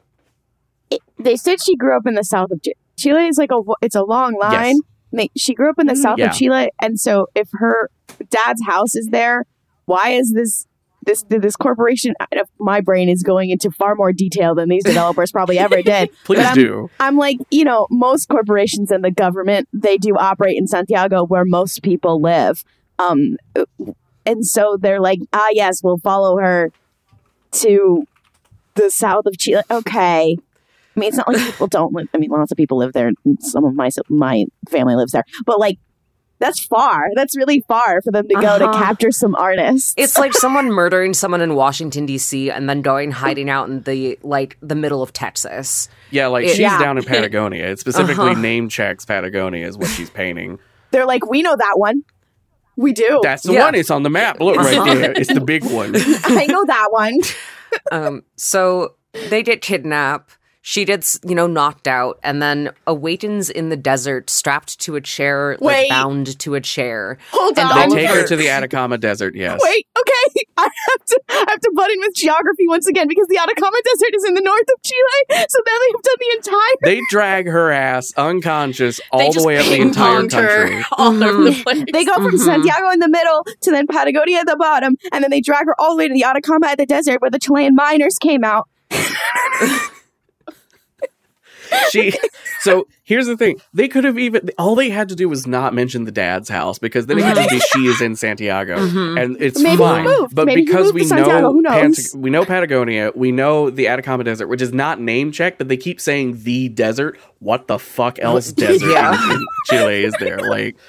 It, they said she grew up in the south of Chile. Chile is like a it's a long line. Ma- She grew up in the south Yeah. of Chile, and so if her dad's house is there, why is this this this corporation? My brain is going into far more detail than these developers probably ever did. please But I'm- do. I'm like, you know, most corporations and the government they do operate in Santiago, where most people live. Um, and so they're like, ah, yes, we'll follow her to the south of Chile. Okay. I mean, it's not like people don't live. I mean, lots of people live there. Some of my my family lives there, but like, that's far. That's really far for them to go to Uh-huh. capture some artists. It's like someone murdering someone in Washington D.C. and then going hiding out in the like the middle of Texas. Yeah, like It- she's Yeah. down in Patagonia. It specifically Uh-huh. name checks Patagonia is what she's painting. They're like, we know that one. We do. That's the Yeah. one. It's on the map. Look right there. It's the big one. I know that one. Um, so they get kidnapped. She gets, you know, knocked out and then awakens in the desert, strapped to a chair, like bound to a chair. Hold And on. They take her her- to the Atacama Desert. Yes. Wait, okay. I have to I have to butt in with geography once again because the Atacama Desert is in the north of Chile. So now they have done the entire They drag her ass unconscious all the way up the entire ping-ponged her country. all over the place. they go from Mhm. Santiago in the middle to then Patagonia at the bottom, and then they drag her all the way to the Atacama at the desert where the Chilean miners came out. She. So here's the thing. They could have even. All they had to do was not mention the dad's house because then it could just be she is in Santiago, Mhm. and it's Maybe fine. But Maybe because we know we know Patagonia, we know the Atacama Desert, which is not name checked, but they keep saying the desert. What the fuck else desert Yeah. in Chile is there? Like.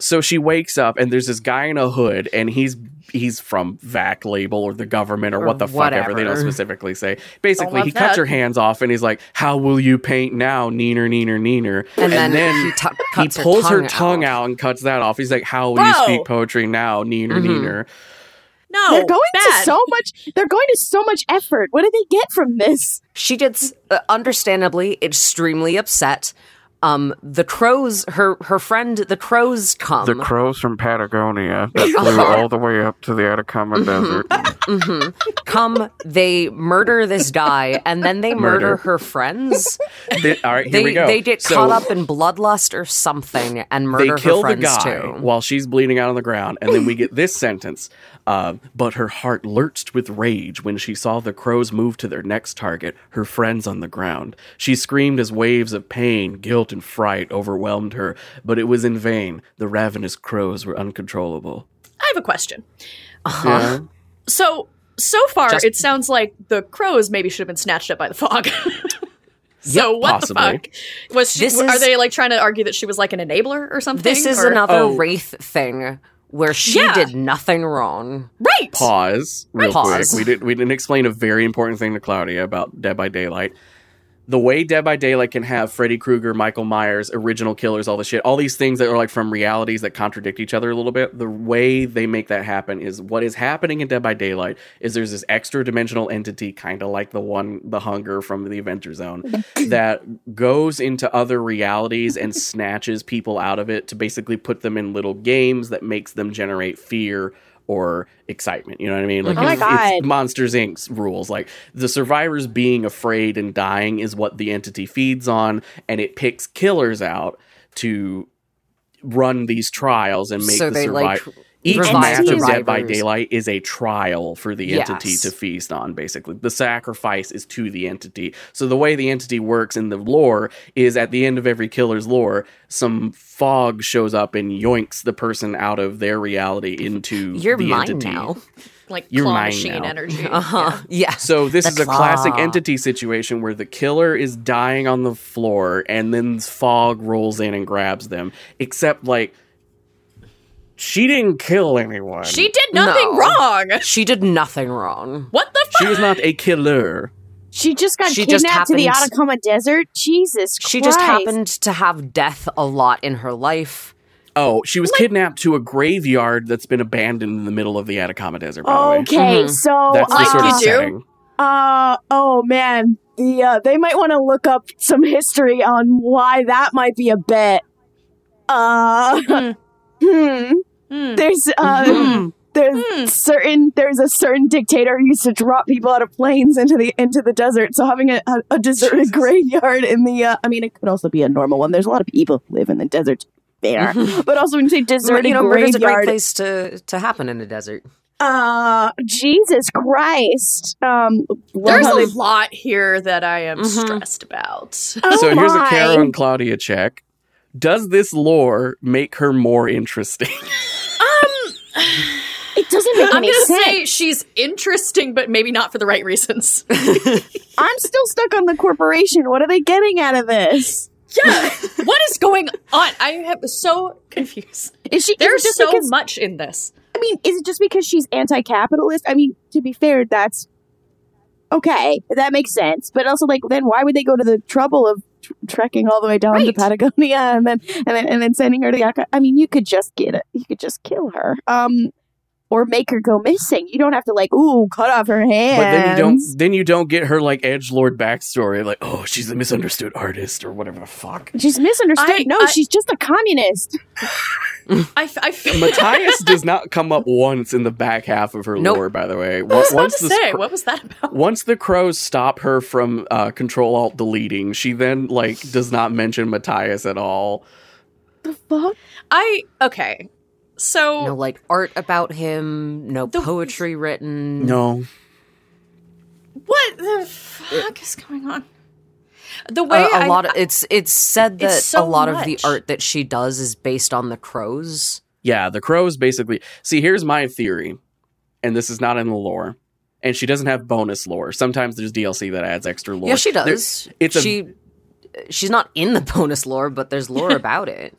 So she wakes up and there's this guy in a hood and he's he's from VAC label or the government or, Or what the fuck ever. They don't specifically say. Basically, love he cuts her hands off and he's like, "How will you paint now, neener, neener, neener?" And then he tu- he cuts her pulls her tongue tongue, out. out. and cuts that off. He's like, "How will you speak poetry now, neener, Mhm. neener?" No, they're going bad. to so much. They're going to so much effort. What do they get from this? She gets uh, understandably extremely upset. Um, the crows, her her friend, the crows come. The crows from Patagonia that flew all the way up to the Atacama Desert. hmm come, they murder this guy, and then they murder, Murder. her friends. all right, here They we go. they get So- caught up in bloodlust or something and murder they kill the guy too. while she's bleeding out on the ground, and then we get this sentence. Uh, but her heart lurched with rage when she saw the crows move to their next target, her friends on the ground. She screamed as waves of pain, guilt, and fright overwhelmed her, but it was in vain. The ravenous crows were uncontrollable. I have a question. Yeah. So so far, Just- it sounds like the crows maybe should have been snatched up by the fog. so Yep, what possibly. the fuck was she? This are is- they like trying to argue that she was like an enabler or something? This is or- another Oh. wraith thing where she Yeah. did nothing wrong. right. Pause real Pause. quick. We did we didn't explain a very important thing to Klaudia about Dead by Daylight. The way Dead by Daylight can have Freddy Krueger, Michael Myers, original killers, all the shit, all these things that are like from realities that contradict each other a little bit. The way they make that happen is what is happening in Dead by Daylight is there's this extra dimensional entity, kind of like the one, the Hunger from the Adventure Zone, that goes into other realities and snatches people out of it to basically put them in little games that makes them generate fear or excitement. You know what I mean? Like mm-hmm. Oh my it's, it's Monsters Inc.'s rules. Like the survivors being afraid and dying is what the entity feeds on, and it picks killers out to run these trials and make so the they survivor. like Each revive match of survivors. Dead by Daylight is a trial for the entity Yes. to feast on, basically. The sacrifice is to the entity. So the way the entity works in the lore is at the end of every killer's lore, some fog shows up and yoinks the person out of their reality into You're the mine entity. now. like You're claw mine machine now. energy. Uh huh. Yeah. So this The is a classic entity situation where the killer is dying on the floor and then fog rolls in and grabs them. Except like she didn't kill anyone. She did nothing No. wrong. She did nothing wrong. What the She was not a killer. She just got She just kidnapped to the happened- Atacama Desert. Jesus Christ. She just happened to have death a lot in her life. Oh, she was kidnapped to a graveyard that's been abandoned in the middle of the Atacama Desert. By the way, Okay, Mhm. so that's the Like sort you of do. setting. Uh oh man, the uh, they might want to look up some history on why that might be a bet. Uh, hmm. Hmm. There's uh, Mhm. there's Hmm. certain there's a certain dictator who used to drop people out of planes into the into the desert. So having a, a, a deserted graveyard in the uh, I mean it could also be a normal one. There's a lot of people who live in the desert there, but also when you say deserted you know, murder's a great place to to happen in a desert. uh, Jesus Christ. Um, There's a lot here that I am Mhm. stressed about. Oh so here's a my. Kara Klaudia check. Does this lore make her more interesting? Um, it doesn't make I'm any gonna sense. say she's interesting, but maybe not for the right reasons. I'm still stuck on the corporation. What are they getting out of this? yeah, what is going on? I am so confused. Is she? There's it just so because, much in this. I mean, is it just because she's anti-capitalist? I mean, to be fair, that's okay. That makes sense. But also, like, then why would they go to the trouble of tr- trekking all the way down to Patagonia and then and then and then sending her to? Yaka? I mean, you could just get it. You could just kill her. Um. Or make her go missing. You don't have to like, ooh, cut off her hands. But then you don't then you don't get her like edge lord backstory, like, oh, she's a misunderstood artist or whatever the fuck. She's misunderstood. I- no, I- she's just a communist. I, f- I feel. Matthias does not come up once in the back half of her Nope. lore, by the way. I was about once to the say, scr- what was that about? once the crows stop her from uh, control alt deleting, she then like does not mention Matthias at all. The fuck? I okay. So No like art about him, no The- poetry written. No. what the fuck is going on? The way Uh, a I- lot of it's it's said that It's so a lot of the art that she does is based on the crows. Yeah, the crows basically. See, here's my theory, and this is not in the lore. And she doesn't have bonus lore. Sometimes there's DLC that adds extra lore. Yeah, she There- does. it's a- she she's not in the bonus lore, but there's lore about it.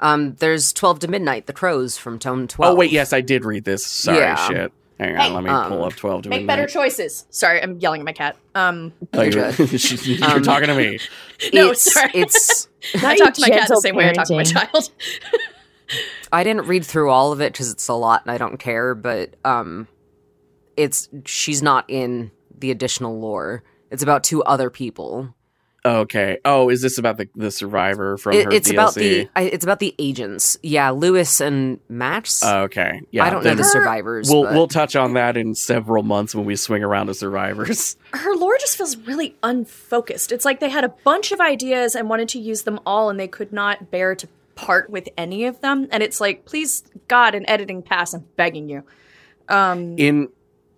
Um, there's 12 to Midnight, The Crows from Tome 12. Oh wait, yes, I did read this. Sorry, Yeah. shit. Hang Hey, on, let me um, pull up twelve to Make midnight. better choices. Sorry, I'm yelling at my cat. Um, Oh, you're, Good. she's- you're Um, talking to me. no, it's, sorry. It's, I talk to my cat the gentle same way I talk to my child. I didn't read through all of it because it's a lot and I don't care, but um, it's she's not in the additional lore. It's about two other people. Okay. Oh, is this about the the survivor from It- her it's DLC? about the I, it's about the agents. Yeah, Lewis and Max. Oh, okay. Yeah. I don't know the survivors. We'll but- we'll touch on that in several months when we swing around to survivors. Her lore just feels really unfocused. It's like they had a bunch of ideas and wanted to use them all, and they could not bear to part with any of them. And it's like, please, God, an editing pass, I'm begging you. Um, in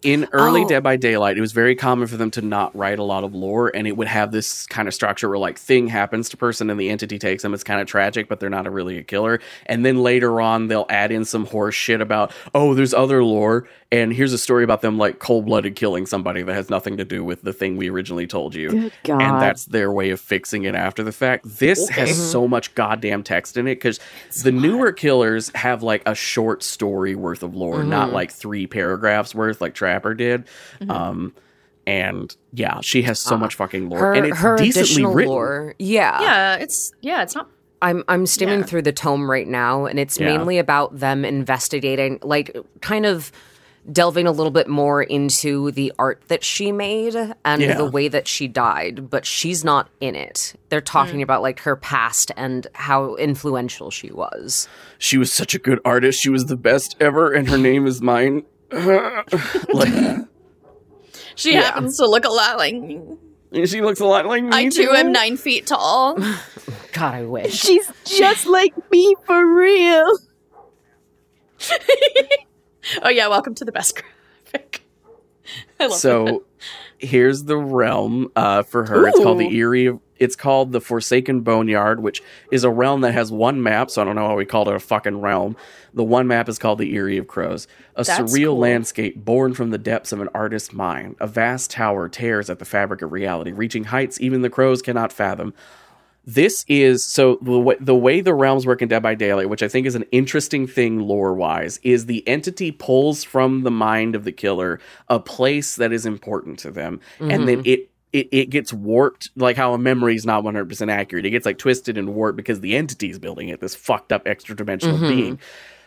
in early Oh. Dead by Daylight, it was very common for them to not write a lot of lore, and it would have this kind of structure where like thing happens to person and the entity takes them. It's kind of tragic, but they're not a really a killer. And then later on, they'll add in some horse shit about oh, there's other lore, and here's a story about them like cold blooded killing somebody that has nothing to do with the thing we originally told you. And that's their way of fixing it after the fact. This Okay. has so much goddamn text in it because the newer killers have like a short story worth of lore, not Mm-hmm. like three paragraphs worth like Trapper did. Um, and yeah, she has so much fucking lore, Uh, her and it's her decently additional written. lore. Yeah. yeah, it's yeah, it's not. I'm I'm skimming Yeah. through the tome right now, and it's Yeah. mainly about them investigating, like kind of delving a little bit more into the art that she made and Yeah. the way that she died, but she's not in it. They're talking about like her past and how influential she was. She was such a good artist. She was the best ever, and her name is mine. Like She happens to look a lot like me. she looks a lot like me. I too am nine feet tall. God, I wish. She's just like me for real. oh yeah, welcome to the best graphic. I love that. so here's the realm uh, for her. It's called the Eyrie. It's called the Forsaken Boneyard, which is a realm that has one map. So I don't know why we called it a fucking realm. The one map is called the Eyrie of Crows, a That's surreal cool. landscape born from the depths of an artist's mind. A vast tower tears at the fabric of reality, reaching heights even the crows cannot fathom. This is so the way, the way the realms work in Dead by Daylight, which I think is an interesting thing lore wise, is the entity pulls from the mind of the killer a place that is important to them, and then mm-hmm. it. It, it gets warped like how a memory is not 100% accurate. It gets like twisted and warped because the entity is building it, this fucked up extra dimensional Mhm. being.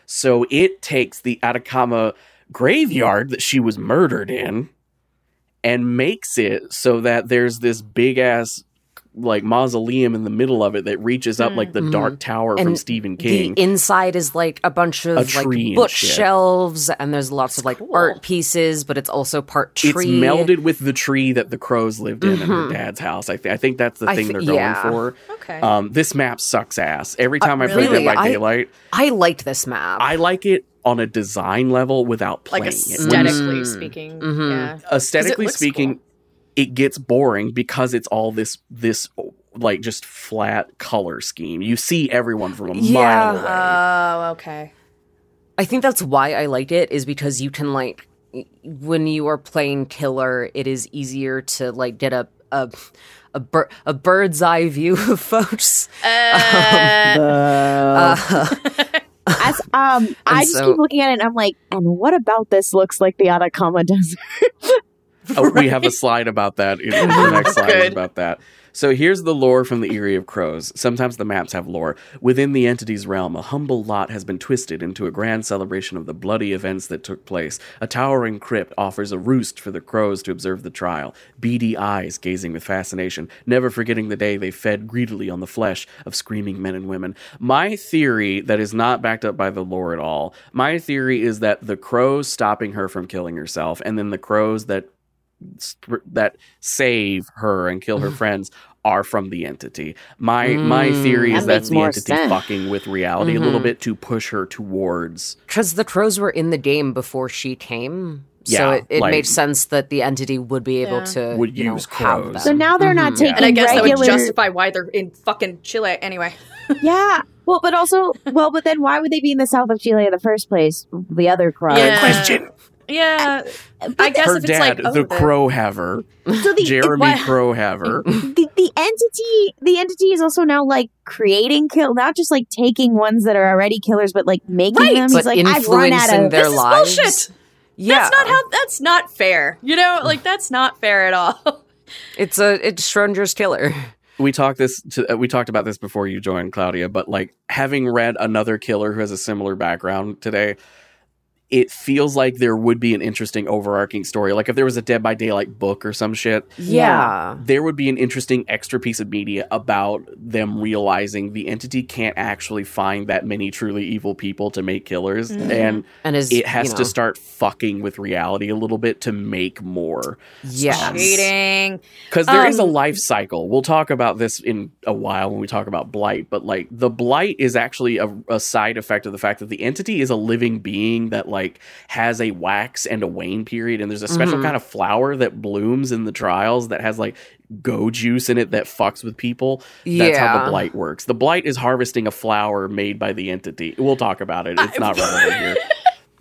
So it takes the Atacama graveyard that she was murdered in and makes it so that there's this big ass like mausoleum in the middle of it that reaches up like the Mhm. dark tower from Stephen King. The inside is like a bunch of A like bookshelves, and there's lots of like cool. art pieces, but it's also part tree. it's melded with the tree that the crows lived in in her Mhm. dad's house. I, th- I think that's the thing thi- they're going yeah. for. Okay. Um, this map sucks ass. Every time I play really? Dead by Daylight, I liked this map. I like it on a design level without playing like it. When you aesthetically Mm. speaking. Mhm. Yeah. aesthetically looks speaking cool. It gets boring because it's all this this like just flat color scheme you see everyone from a Yeah. mile away Oh, okay. I think that's why I like it is because you can like when you are playing killer, it is easier to like get a a a, bir- a bird's eye view of folks. Uh, Uh, As um, I just so- keep looking at it and I'm like, and what about this looks like the Atacama Desert? Oh, we have a slide about that in the next slide Good. about that so here's the lore from the Eyrie of Crows. Sometimes the maps have lore. Within the entity's realm, a humble lot has been twisted into a grand celebration of the bloody events that took place. A towering crypt offers a roost for the crows to observe the trial, beady eyes gazing with fascination, never forgetting the day they fed greedily on the flesh of screaming men and women. My theory, that is not backed up by the lore at all, my theory is that the crows stopping her from killing herself, and then the crows that that save her and kill her friends are from the entity. My my Mm, theory is that that's the more entity sense. fucking with reality a little Mhm. bit to push her towards. Because the crows were in the game before she came. So it, it like- made sense that the entity would be able Yeah. to Would you know, use have crows. them. So now they're not Mhm. taking and I guess regular. that would justify why they're in fucking Chile anyway. yeah. Well, but also, well, but then why would they be in the south of Chile in the first place? The other crows. Yeah. Question. Yeah, I guess Her if it's dad, like oh, the the- Crow Haver, So the Jeremy Wow. Crow Haver. the, the entity the entity is also now like creating kill not just like taking ones that are already killers but like making Right. them But he's like i've run out influencing of their This is lives. bullshit. Yeah, That's not how. That's not fair. You know, like that's not fair at all. it's a it's Schrodinger's killer. we talked this to, uh, we talked about this before you joined Klaudia, but like having read another killer who has a similar background today, it feels like there would be an interesting overarching story. Like if there was a Dead by Daylight book or some shit, Yeah. there would be an interesting extra piece of media about them realizing the entity can't actually find that many truly evil people to make killers and And is it has you know, to start fucking with reality a little bit to make more Yeah. Cheating. because there is a Um, life cycle we'll talk about this in a while when we talk about blight but like the blight is actually a, a side effect of the fact that the entity is a living being that like has a wax and a wane period and there's a special Mhm. kind of flower that blooms in the trials that has like go juice in it that fucks with people. That's how the blight works. The blight is harvesting a flower made by the entity. We'll talk about it. It's not relevant here.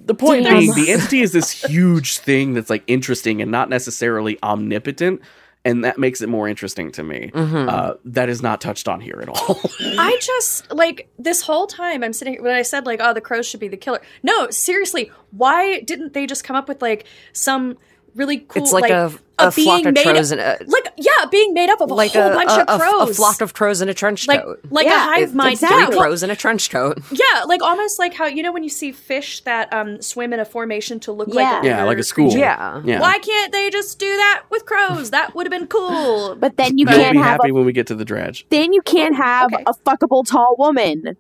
The point Damn. being the entity is this huge thing that's like interesting and not necessarily omnipotent and that makes it more interesting to me Mhm. uh, that is not touched on here at all I just like this whole time I'm sitting when I said like, oh, the crows should be the killer. No, seriously, why didn't they just come up with like some really cool? it's like, a, a a flock being of made crows up- and a, like yeah, being made up of a like whole a, bunch a, of crows, a flock of crows in a trench like coat. like Yeah, a hive It's mind. exactly. three crows in a trench coat. Yeah, like almost like how you know when you see fish that um swim in a formation to look Yeah. like a yeah like a school. Yeah. yeah Why can't they just do that with crows? That would have been cool. but then you can't be have happy a, when we get to the dredge then you can't have Okay. a fuckable tall woman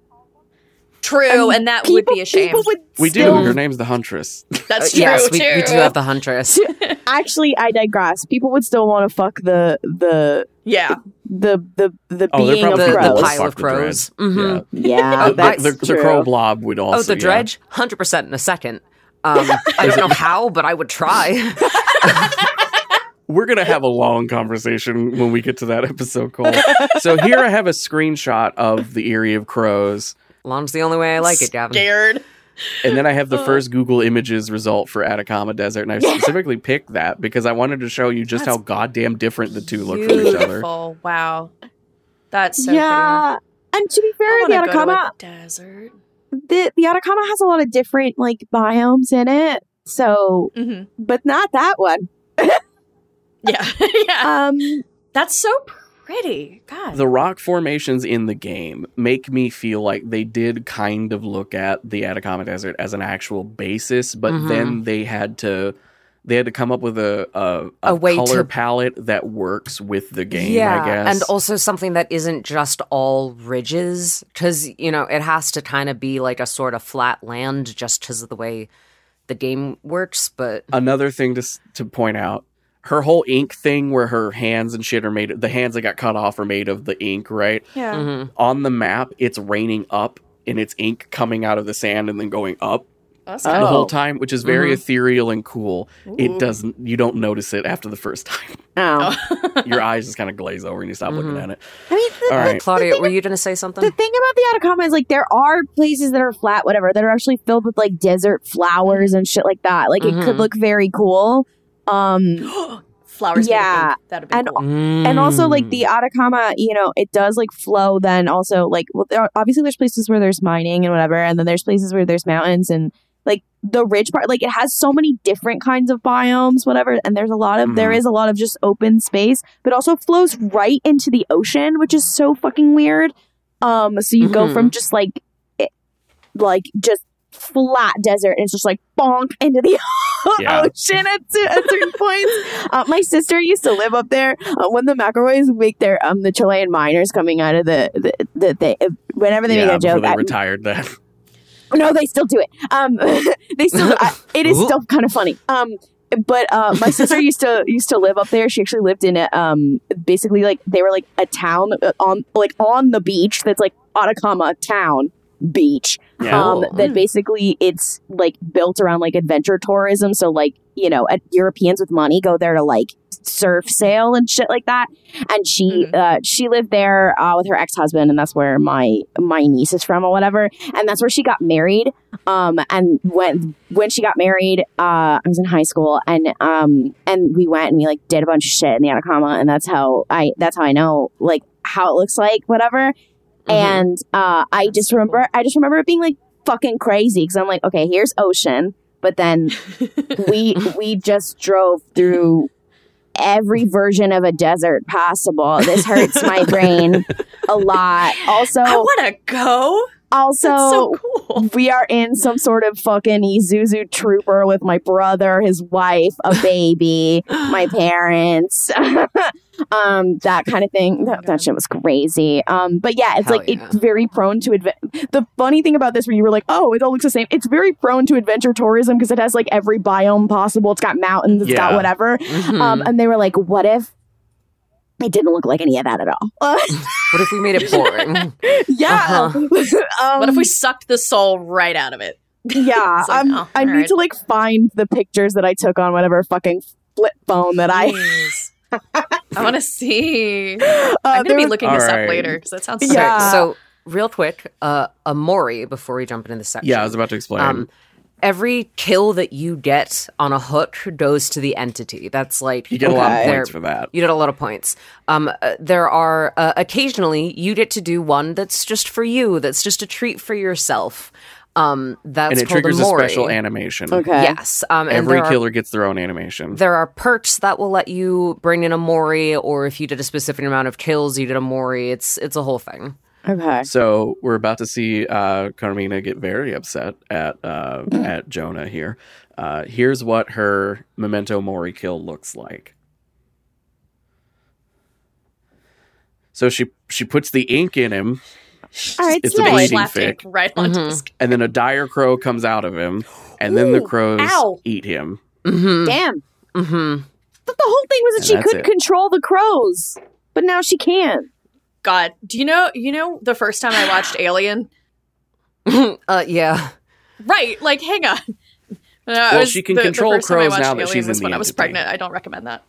True, and that would be a shame. people would we do still- her name's the huntress That's Uh, true yes, we, too. we do have the huntress. actually i digress people would still want to fuck the the yeah, the the the Oh, being of probably the, the crows pile Fuck of the dredge. crows. Mhm. yeah yeah the, that's the, the true. crow blob would also Oh, the dredge, hundred percent in a second. Um, I don't know how, but I would try. We're gonna have a long conversation when we get to that episode, Cole. so here I have a screenshot of the Eyrie of Crows, Long's the only way I like it, Gavin. scared. and then I have the first Google Images result for Atacama Desert, and I specifically picked that because I wanted to show you just how goddamn different the two look from each other. Beautiful. Wow, that's so yeah and to be pretty. I fair the wanna go to atacama a desert. the the Atacama has a lot of different like biomes in it. So, hmm but not that one. Yeah, yeah. Um, That's so pretty. God. The rock formations in the game make me feel like they did kind of look at the Atacama Desert as an actual basis, but Mhm. then they had to they had to come up with a a, a, A way color to- palette that works with the game. yeah, I guess. and also something that isn't just all ridges, because you know it has to kind of be like a sort of flat land, just because of the way the game works. But another thing to to point out her whole ink thing where her hands and shit are made the hands that got cut off are made of the ink right yeah. mhm. on the map it's raining up and it's ink coming out of the sand and then going up That's Oh. the kind whole time which is very Mhm. ethereal and cool it doesn't you don't notice it after the first time oh. your eyes just kind of glaze over and you stop looking Mhm. at it I mean, the, all right Klaudia, thing were you going to say something? the thing about the Atacama is like there are places that are flat, whatever, that are actually filled with like desert flowers and shit like that. Like it could Mhm. look very cool. Um, Flowers. Yeah, That'd be and- cool. and also like Mm. the Atacama, you know, it does like flow. Then also like, well, there are, obviously there's places where there's mining and whatever, and then there's places where there's mountains and like the ridge part. Like it has so many different kinds of biomes, whatever. And there's a lot of there Mhm. is a lot of just open space, but also flows right into the ocean, which is so fucking weird. Um, so you go Mhm. from just like, it, like just flat desert, and it's just like bonk into the Yeah. ocean at, cer- at certain points. Uh, my sister used to live up there uh, when the McElroys make their um the Chilean miners coming out of the the, the, the whenever they yeah, make a joke. they I- retired that no, they still do it. Um, they still. I, it is still kind of funny. Um, but uh, my sister used to used to live up there. She actually lived in a, um, basically like they were like a town uh, on like on the beach that's like Atacama town beach. yeah Um, Cool. that basically it's like built around like adventure tourism. So like you know, uh, Europeans with money go there to like surf sail and shit like that. And she Mhm. uh, she lived there uh, with her ex husband, and that's where my my niece is from or whatever. And that's where she got married. Um, and when when she got married, uh, I was in high school, and um, and we went and we like did a bunch of shit in the Atacama, and that's how I that's how I know like how it looks like, whatever. And uh, I just remember, I just remember it being like fucking crazy because I'm like, okay, here's ocean, but then we we just drove through every version of a desert possible. This hurts my brain a lot. Also, I want to go. also, so cool. We are in some sort of fucking Isuzu trooper with my brother, his wife, a baby, my parents, um, that kind of thing. That, that shit was crazy. Um, but yeah, it's Hell like yeah. it's very prone to adventure. The funny thing about this, where you were like, oh, it all looks the same. It's very prone to adventure tourism because it has like every biome possible. It's got mountains, it's got Yeah. whatever. Mhm. Um, and they were like, what if? It didn't look like any of that at all. what if we made it boring? yeah. um, What if we sucked the soul right out of it? Yeah, like, um, oh, I need alright. to like find the pictures that I took on whatever fucking flip phone that I. Please. I want to see. Uh, I'm gonna be looking this up later because that sounds Yeah. sick. So real quick, uh, a Mori before we jump into the section. Yeah, I was about to explain. Um, every kill that you get on a hook goes to the entity. That's like you get a lot of points There- for that. You get a lot of points. Um, uh, there are uh, occasionally you get to do one that's just for you. That's just a treat for yourself. Um, that's And it called triggers a, a special animation. Okay. Yes. Um, and Every are- killer gets their own animation. there are perks that will let you bring in a Mori, or if you did a specific amount of kills, you did a Mori. It's it's a whole thing. Okay. So we're about to see uh, Carmina get very upset at uh, at Jonah here. Uh, here's what her Memento Mori kill looks like. So she she puts the ink in him, All right, It's a bleeding Slapped fic. it right onto Mhm. his. and then a dire crow comes out of him, and then the crows ow. eat him. Mm-hmm. Damn. Mm-hmm. But the whole thing was that And she couldn't it. control the crows, but now she can. God, do you know? You know, the first time I watched Alien, uh, yeah. right? Like, hang on. Uh, I Well, was- she can the- the control first time I crows watched now that Alien she's in was the when I was pregnant. I don't recommend that.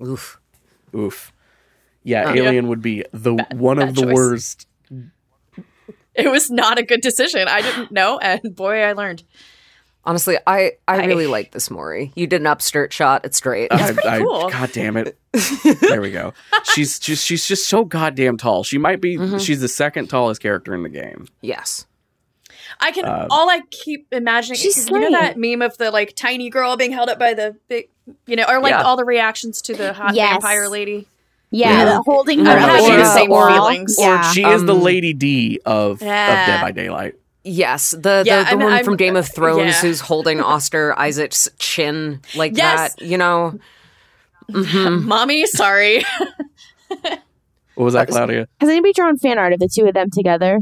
Oof. Oof. Yeah, Uh, Alien would be the one of the choice. worst. It was not a good decision. I didn't know, and boy, I learned. Honestly, I, I I- really like this Mori. You did an upskirt shot. It's great. I, pretty I- cool. God damn it! there we go. She's just she's just so goddamn tall. She might be. Mhm. She's the second tallest character in the game. yes. I can. Uh, all I keep imagining. She's you know that meme of the like tiny girl being held up by the big, you know, or like Yeah. all the reactions to the hot Yes. vampire lady. Yeah, Yeah. the holding I'm her up having the against same wall. feelings. Yeah. She is the Um, Lady D of, Yeah. of Dead by Daylight. Yes, the Yeah, the, the I'm- one I'm- from Game of Thrones yeah. who's holding Oscar Isaac's chin like Yes. that. You know. Mhm. Mommy, sorry. What was that, Klaudia? Has anybody drawn fan art of the two of them together?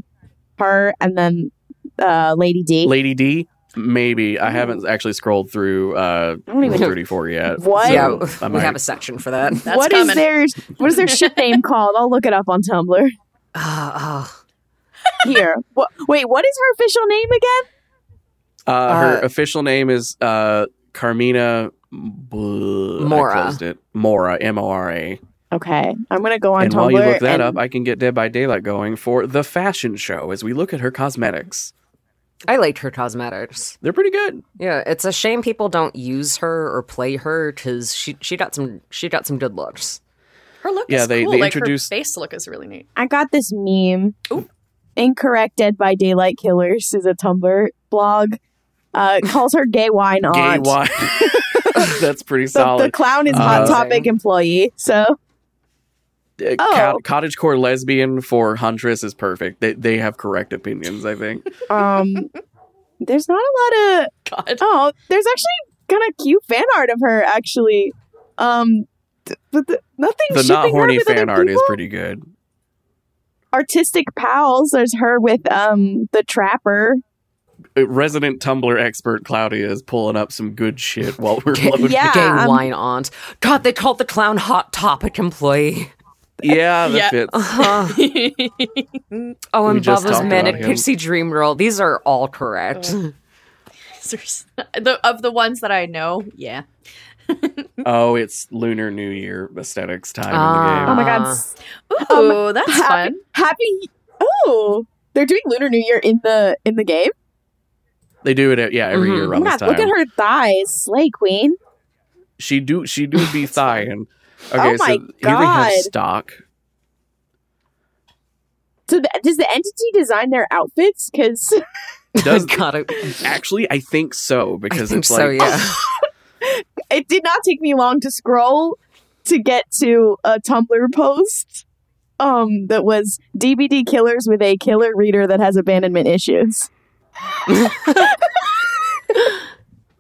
Her and then uh, Lady D. Lady D. Maybe I haven't actually scrolled through uh, I don't even Rule 34 yet. What? Yeah, I we have a section for that. That's What is coming. their what is their ship name called? I'll look it up on Tumblr. Ah, ah. Here. What, wait, what is her official name again? Uh, her Uh, official name is uh, Carmina Blah, I Mora. closed it. Mora, M O R A. Okay, I'm gonna go on And Tumblr. while you look that and- up, I can get Dead by Daylight going for the fashion show as we look at her cosmetics. I liked her cosmetics. They're pretty good. Yeah, it's a shame people don't use her or play her because she she got some she got some good looks. Her look Yeah, is they- cool. they like introduced- her face look is really neat. I got this meme. Ooh. Incorrect Dead by Daylight Killers is a Tumblr blog. Uh, calls her gay wine aunt. Gay wine. That's pretty solid. the clown is Uh, Hot Amazing. Topic employee. So Uh, Oh. cot- cottage core lesbian for Huntress is perfect. They they have correct opinions, I think. um, there's not a lot of God. oh, there's actually kind of cute fan art of her actually. Um, but the, nothing. The not horny fan art is pretty good. Artistic pals. There's her with um the trapper. Uh, Resident Tumblr expert Klaudia is pulling up some good shit while we're Gay- loading. Yeah, Gay wine aunt. God, they called the clown Hot Topic employey. Yeah, that Yeah. fits. Uh-huh. Oh, and just Bubba's talked Manic. Pixie Dream Girl. These are all correct. There's- the, of the ones that I know, yeah. oh, it's Lunar New Year aesthetics time Ah. Oh in the my game. god. Uh, s- Ooh, that's happy, fun. Happy. Oh, they're doing Lunar New Year in the in the game. They do it, at, yeah, every Mhm. year Oh around my this god, look at her thighs, slay queen. She do, she do be thigh-ing. Okay, Oh my so here we have God. stock. So th- does the entity design their outfits? Because Does God, I, actually? I think so I because think it's so. like Yeah. it did not take me long to scroll to get to a Tumblr post um that was DBD killers with a killer reader that has abandonment issues.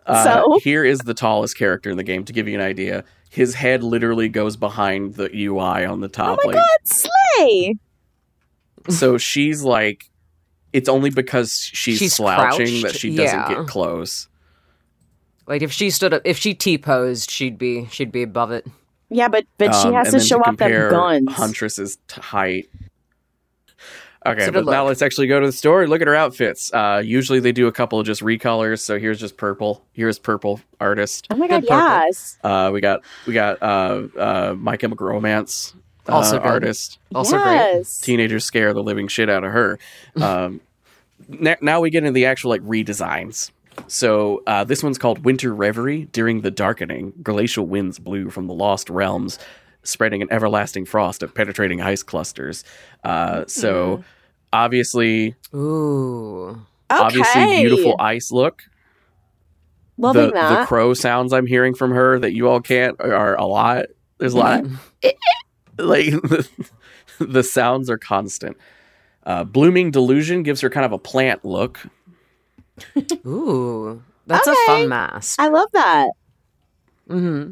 Uh, So? here is the tallest character in the game to give you an idea. His head literally goes behind the UI on the top. Oh my like, god, slay! so she's like, it's only because she's, She's slouching crouched, that she doesn't yeah. get close. Like if she stood up, if she T posed, she'd be she'd be above it. Yeah, but but she Um, has to then show off compare them guns. Huntress's t- height. Okay, but good now let's actually go to the store and look at her outfits. Uh, usually they do a couple of just recolors. So here's just purple. Here's purple artist. Oh my god, yes. Uh, we got we got uh, uh, My Chemical Romance uh, Also good. artist. Also great. Teenagers scare the living shit out of her. Um, n- now we get into the actual like redesigns. So uh, this one's called Winter Reverie. During the darkening, glacial winds blew from the lost realms, spreading an everlasting frost of penetrating ice clusters. Uh, so obviously, Ooh. Okay. obviously, beautiful ice look. Loving the, that. the crow sounds I'm hearing from her that you all can't are a lot. There's a lot. like the, the sounds are constant. Uh, Blooming Delusion gives her kind of a plant look. Ooh. That's a fun mask. I love that. hmm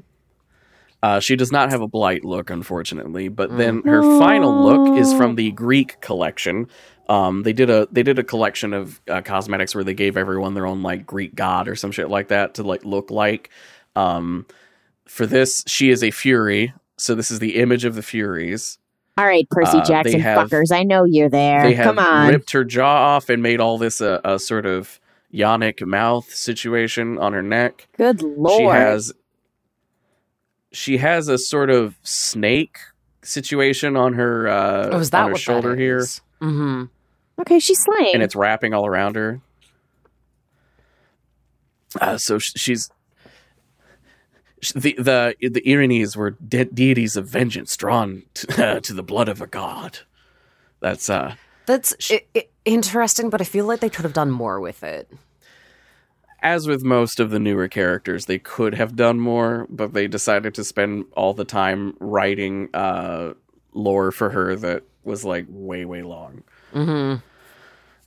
Uh, she does not have a blight look, unfortunately. But then her final look is from the Greek collection. Um, they did a they did a collection of uh, cosmetics where they gave everyone their own like Greek god or some shit like that to like look like. Um, for this, she is a fury. So this is the image of the furies. All right, Percy Uh, Jackson have- fuckers. I know you're there. They have Come on. ripped her jaw off and made all this a, a sort of yonic mouth situation on her neck. Good lord. She has she has a sort of snake situation on her uh Oh, is that on her what shoulder here, Mm-hmm. okay, she's slaying. and it's wrapping all around her. Uh, so she's the the the Erinyes were de- deities of vengeance, drawn to, to the blood of a god. That's uh That's i- i- interesting, but I feel like they could have done more with it. as with most of the newer characters, they could have done more, but they decided to spend all the time writing uh, lore for her that was like way, way long. hmm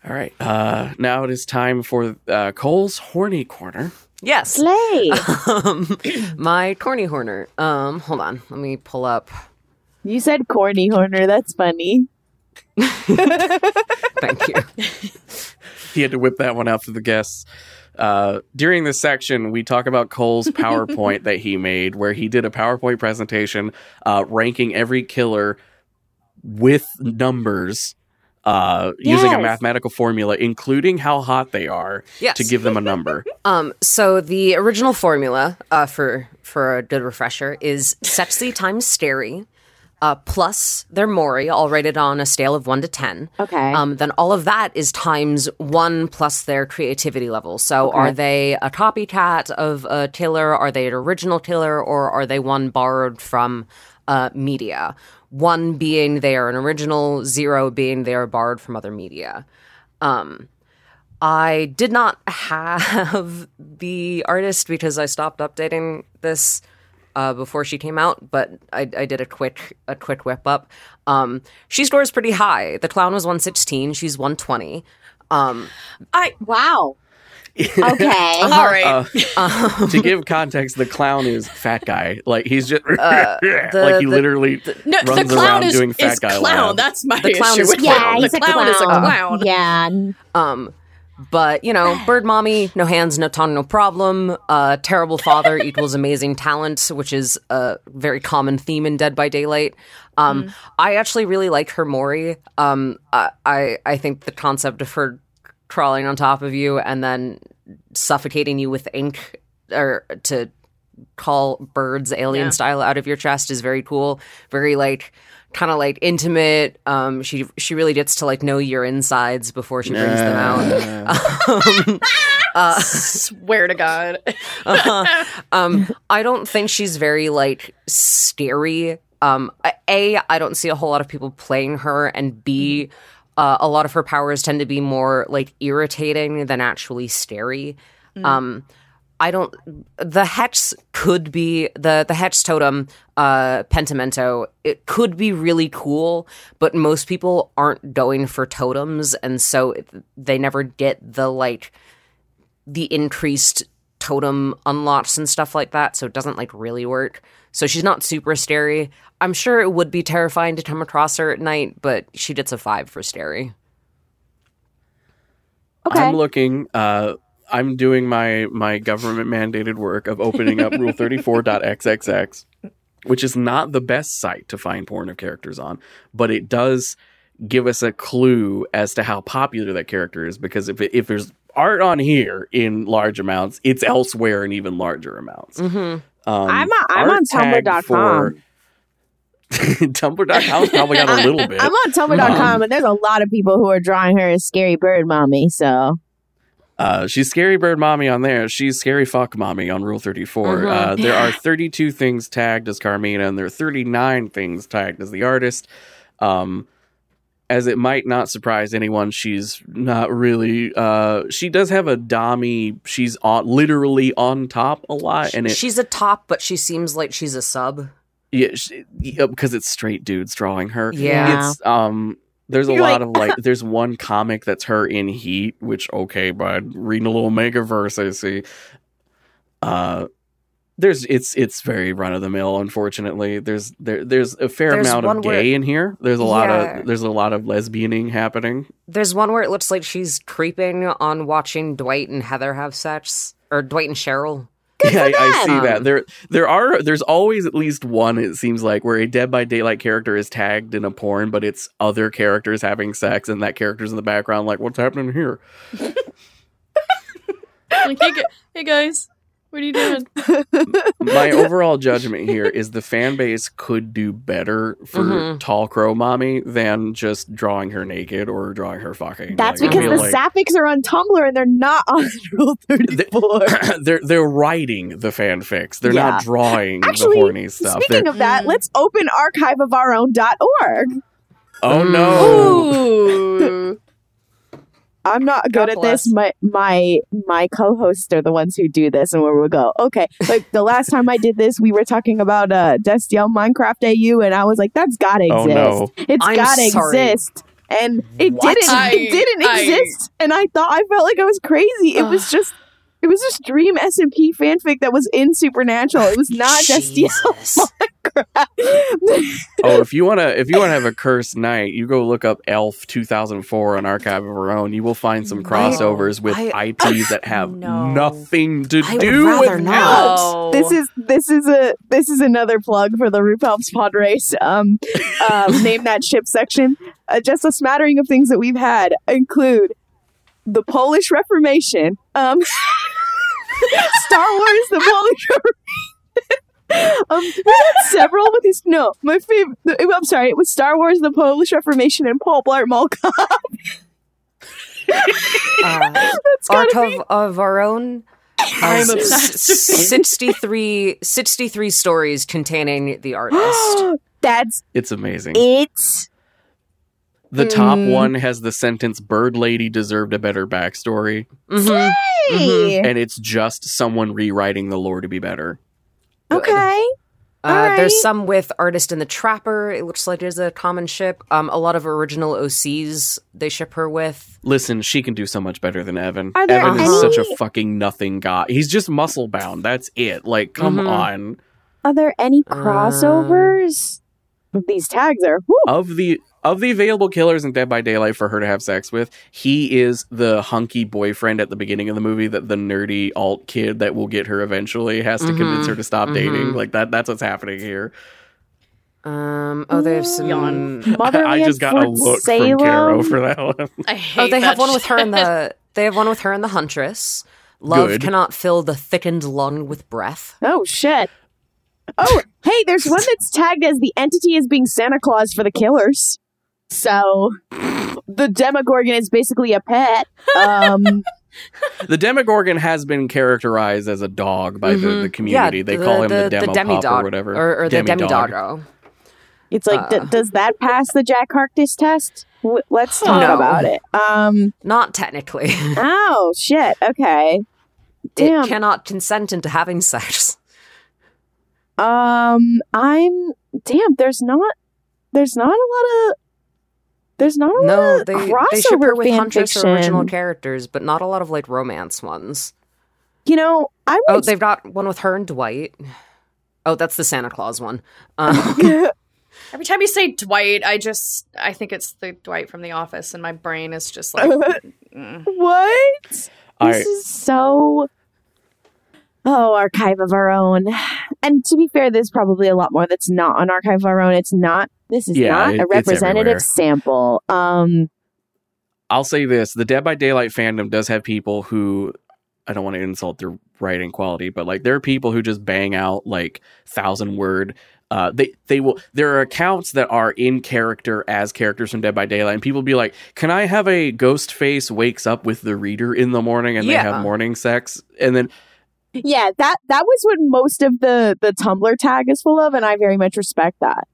All right, uh, now it is time for uh, Cole's horny corner. Yes. slay. Um, my corny horner. Um, hold on. Let me pull up. you said corny Horner. That's funny. Thank you. He had to whip that one out for the guests. Uh, during this section, we talk about Cole's PowerPoint that he made, where he did a PowerPoint presentation uh, ranking every killer with numbers uh, using a mathematical formula, including how hot they are, Yes. to give them a number. Um, so the original formula uh, for for a good refresher is sexy times scary, uh, plus their mori, all rated on a scale of one to ten. Okay. Um, then all of that is times one plus their creativity level. So are they a copycat of a killer? Are they an original killer? Or are they one borrowed from uh, media? One being they are an original, zero being they are borrowed from other media. Um, I did not have the artist because I stopped updating this uh, before she came out, but I, I did a quick a quick whip up. Um, she scores pretty high. The clown was one sixteen. She's one twenty. Um, I wow. Okay. all right. Uh, to give context, the clown is fat guy. Like he's just like he Uh, the- literally no, the runs clown around is, doing fat is guy clown. lab. That's my The clown issue is with clown. clown. The he's a clown, is a clown. Yeah. um, but you know, bird mommy, no hands, no tongue, no problem. Uh, terrible father equals amazing talent, which is a very common theme in Dead by Daylight. Um, I actually really like her Mori. Um, I, I I think the concept of her crawling on top of you and then suffocating you with ink or to call birds alien Yeah. style out of your chest is very cool. Very like kind of like intimate. Um, she she really gets to like know your insides before she brings them out. Um, Swear to God. um, I don't think she's very like scary. Um, a, I don't see a whole lot of people playing her, and B, uh, a lot of her powers tend to be more like irritating than actually scary. Um, I don't. The hex could be the the hex totem, uh, pentimento. It could be really cool, but most people aren't going for totems, and so it- they never get the like the increased totem unlocks and stuff like that, so it doesn't like really work. So she's not super scary. I'm sure it would be terrifying to come across her at night, but she gets a five for scary. Okay. I'm looking. Uh, I'm doing my my government mandated work of opening up Rule 34.xxx, which is not the best site to find porn of characters on, but it does give us a clue as to how popular that character is. Because if it, if there's art on here in large amounts, it's elsewhere in even larger amounts. Mm-hmm. Um, I'm on- I'm on Tumblr.com. for- Tumblr.com's probably got a little bit. I'm on Tumblr.com, and there's a lot of people who are drawing her as scary bird mommy. So Uh, she's scary bird mommy on there. She's scary fuck mommy on Rule 34. Mhm. Uh, there are 32 things tagged as Carmina, and there are 39 things tagged as the artist. Um, as it might not surprise anyone, she's not really. Uh, she does have a dommy. She's on literally on top a lot, and it she's a top, but she seems like she's a sub. yeah, she, yeah, because it's straight dudes drawing her. Yeah. It's um there's a You're lot like- of like there's one comic that's her in Heat, which okay, bud, reading a little Megaverse, I see. Uh there's it's it's very run of the mill, unfortunately. There's there there's a fair There's amount of where- gay in here. There's a lot Yeah. of there's a lot of lesbianing happening. There's one where it looks like she's creeping on watching Dwight and Heather have sex, or Dwight and Cheryl. Yeah, I, I see that. There there are there's always at least one, it seems like, where a Dead by Daylight character is tagged in a porn, but it's other characters having sex and that character's in the background like, what's happening here? Like, hey, hey guys, what are you doing? my overall judgment here is the fan base could do better for Mhm. Tall Crow Mommy than just drawing her naked or drawing her fucking. that's Like, I because the like sapphics are on Tumblr and they're not on Rule 34. they're they're writing the fanfics. They're Yeah. not drawing Actually, the horny stuff. Speaking They're- of that, Mm. let's open archiveofourown.org. oh no! Ooh. I'm not good God at this. My my my co-hosts are the ones who do this, and where we go. Okay, like the last time I did this, we were talking about uh Destiel Minecraft AU, and I was like, "That's gotta exist. Oh no! It's I'm gotta sorry. exist." And it What? didn't. I- it didn't I- exist, and I thought I felt like I was crazy. It was just. It was this Dream SMP fanfic that was in Supernatural. It was not Destiel Jesus. Oh, if you wanna if you wanna have a cursed night, you go look up Elf 2004 on Archive of Our Own. You will find some No. crossovers with I- IPs that have No. nothing to I do with not. No. This is this is a this is another plug for the Rupelps pod race. Um, um, name that ship section. Uh, just a smattering of things that we've had include the Polish Reformation, um, Star Wars, the Polish Reformation. um, several with his no. My favorite. I'm sorry. It was Star Wars, the Polish Reformation, and Paul Blart Mall Cop. Uh, Art gotta be of, of Our Own has I'm obsessed. 63, 63 stories containing the artist. That's It's amazing. it. The top Mm. one has the sentence "Bird Lady deserved a better backstory," Mhm. Hey. and it's just someone rewriting the lore to be better. Okay. Uh, Alright. There's some with Artist and the Trapper. It looks like there's a common ship. Um, a lot of original OCs they ship her with. Listen, she can do so much better than Evan. Are there Evan is such a fucking nothing guy. He's just muscle bound. That's it. Like, come Mhm. on. Are there any Uh, crossovers? These tags are. whew. Of the of the available killers in Dead by Daylight for her to have sex with, he is the hunky boyfriend at the beginning of the movie that the nerdy alt kid that will get her eventually has to Mhm. convince her to stop dating. Mhm. Like that. That's what's happening here. Um, oh, they have some. Yawn. Motherly I just at got a look Salem. from Caro for that one. I hate Oh, they have that one with her in the. They have one with her in the Huntress. Love Good. cannot fill the thickened lung with breath. Oh shit. Oh, hey, there's one that's tagged as the entity as being Santa Claus for the killers. So the Demogorgon is basically a pet. Um The Demogorgon has been characterized as a dog by the, the community. they call him the, Demo Pop or whatever. or, or the Demidog. Demidoggo. it's like d- Uh. does that pass the Jack Harkness test? W- let's talk No. about it. Um Not technically. oh shit. Okay. Damn. It cannot consent into having sex. Um, I'm damn. There's not. There's not a lot of. There's not a lot No, of they crossover they ship her with fan Huntress fiction. original characters, but not a lot of like romance ones. You know, I Oh, they've got one with her and Dwight. Oh, that's the Santa Claus one. Um, Every time you say Dwight, I just I think it's the Dwight from The Office, and my brain is just like, mm. what? This I- is so. Oh, archive of our own. And to be fair, there's probably a lot more that's not on archive of our own. It's not. This is Yeah, not it- a representative sample. Um. I'll say this: the Dead by Daylight fandom does have people who I don't want to insult their writing quality, but like there are people who just bang out like thousand word. Uh, they they will. There are accounts that are in character as characters from Dead by Daylight, and people be like, "Can I have a ghost face wakes up with the reader in the morning and they have morning sex?" And then Yeah, that that was what most of the the Tumblr tag is full of, and I very much respect that.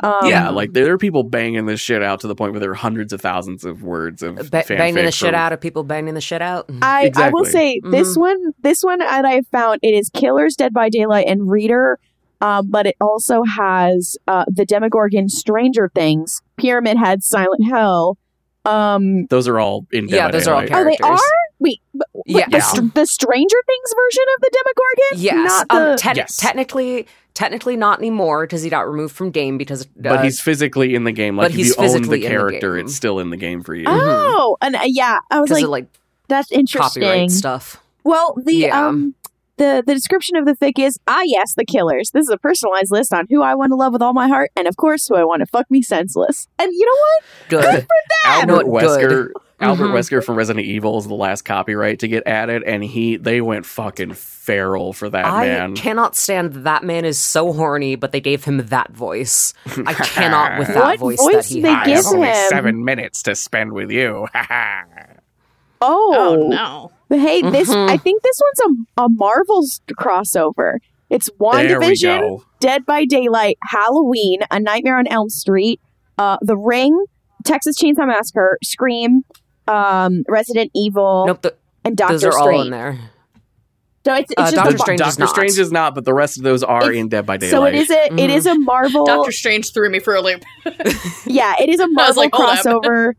Um, yeah, like there are people banging this shit out to the point where there are hundreds of thousands of words of ba- banging the shit from- out of people banging the shit out. I, I will say this Mhm. one this one that I found it is Killers, Dead by Daylight, and Reader, um, but it also has uh, the Demogorgon, Stranger Things, Pyramid Head, Silent Hill. Um, Those are all in Yeah, those are all Daylight. oh, they are. Wait, but, but Yeah. the, str- the Stranger Things version of the Demogorgon, Yes, not the. um, te- Yes. technically, technically not anymore because he got removed from game because. Uh, but he's physically in the game. Like but if he's you own the physically in the character, game. it's still in the game for you. oh, and uh, yeah, I was like, of like that's interesting. copyright stuff. Well, the Yeah. um the the description of the fic is ah yes, the killers. This is a personalized list on who I want to love with all my heart, and of course who I want to fuck me senseless. And you know what? Good. For that. Albert No, Wesker, good. Albert Mhm. Wesker from Resident Evil is the last copyright to get added, and he they went fucking feral for that I man. cannot stand that man is so horny, but they gave him that voice. I cannot with that What voice, voice that he did they has. give him? seven minutes to spend with you. Oh, oh no, But hey, this Mhm. I think this one's a a Marvel's crossover. It's there we WandaVision. Dead by Daylight, Halloween, A Nightmare on Elm Street, uh, The Ring, Texas Chainsaw Massacre, Scream, um, Resident Evil, Nope, th- and Doctor those are Strange. all in there. So it's, it's Uh, just Doctor a, Strange is Doctor not. Strange is not, but the rest of those are It's- in Dead by Daylight. So it is a it Mhm. is a Marvel. Doctor Strange threw me for a loop. Yeah, it is a Marvel like, crossover.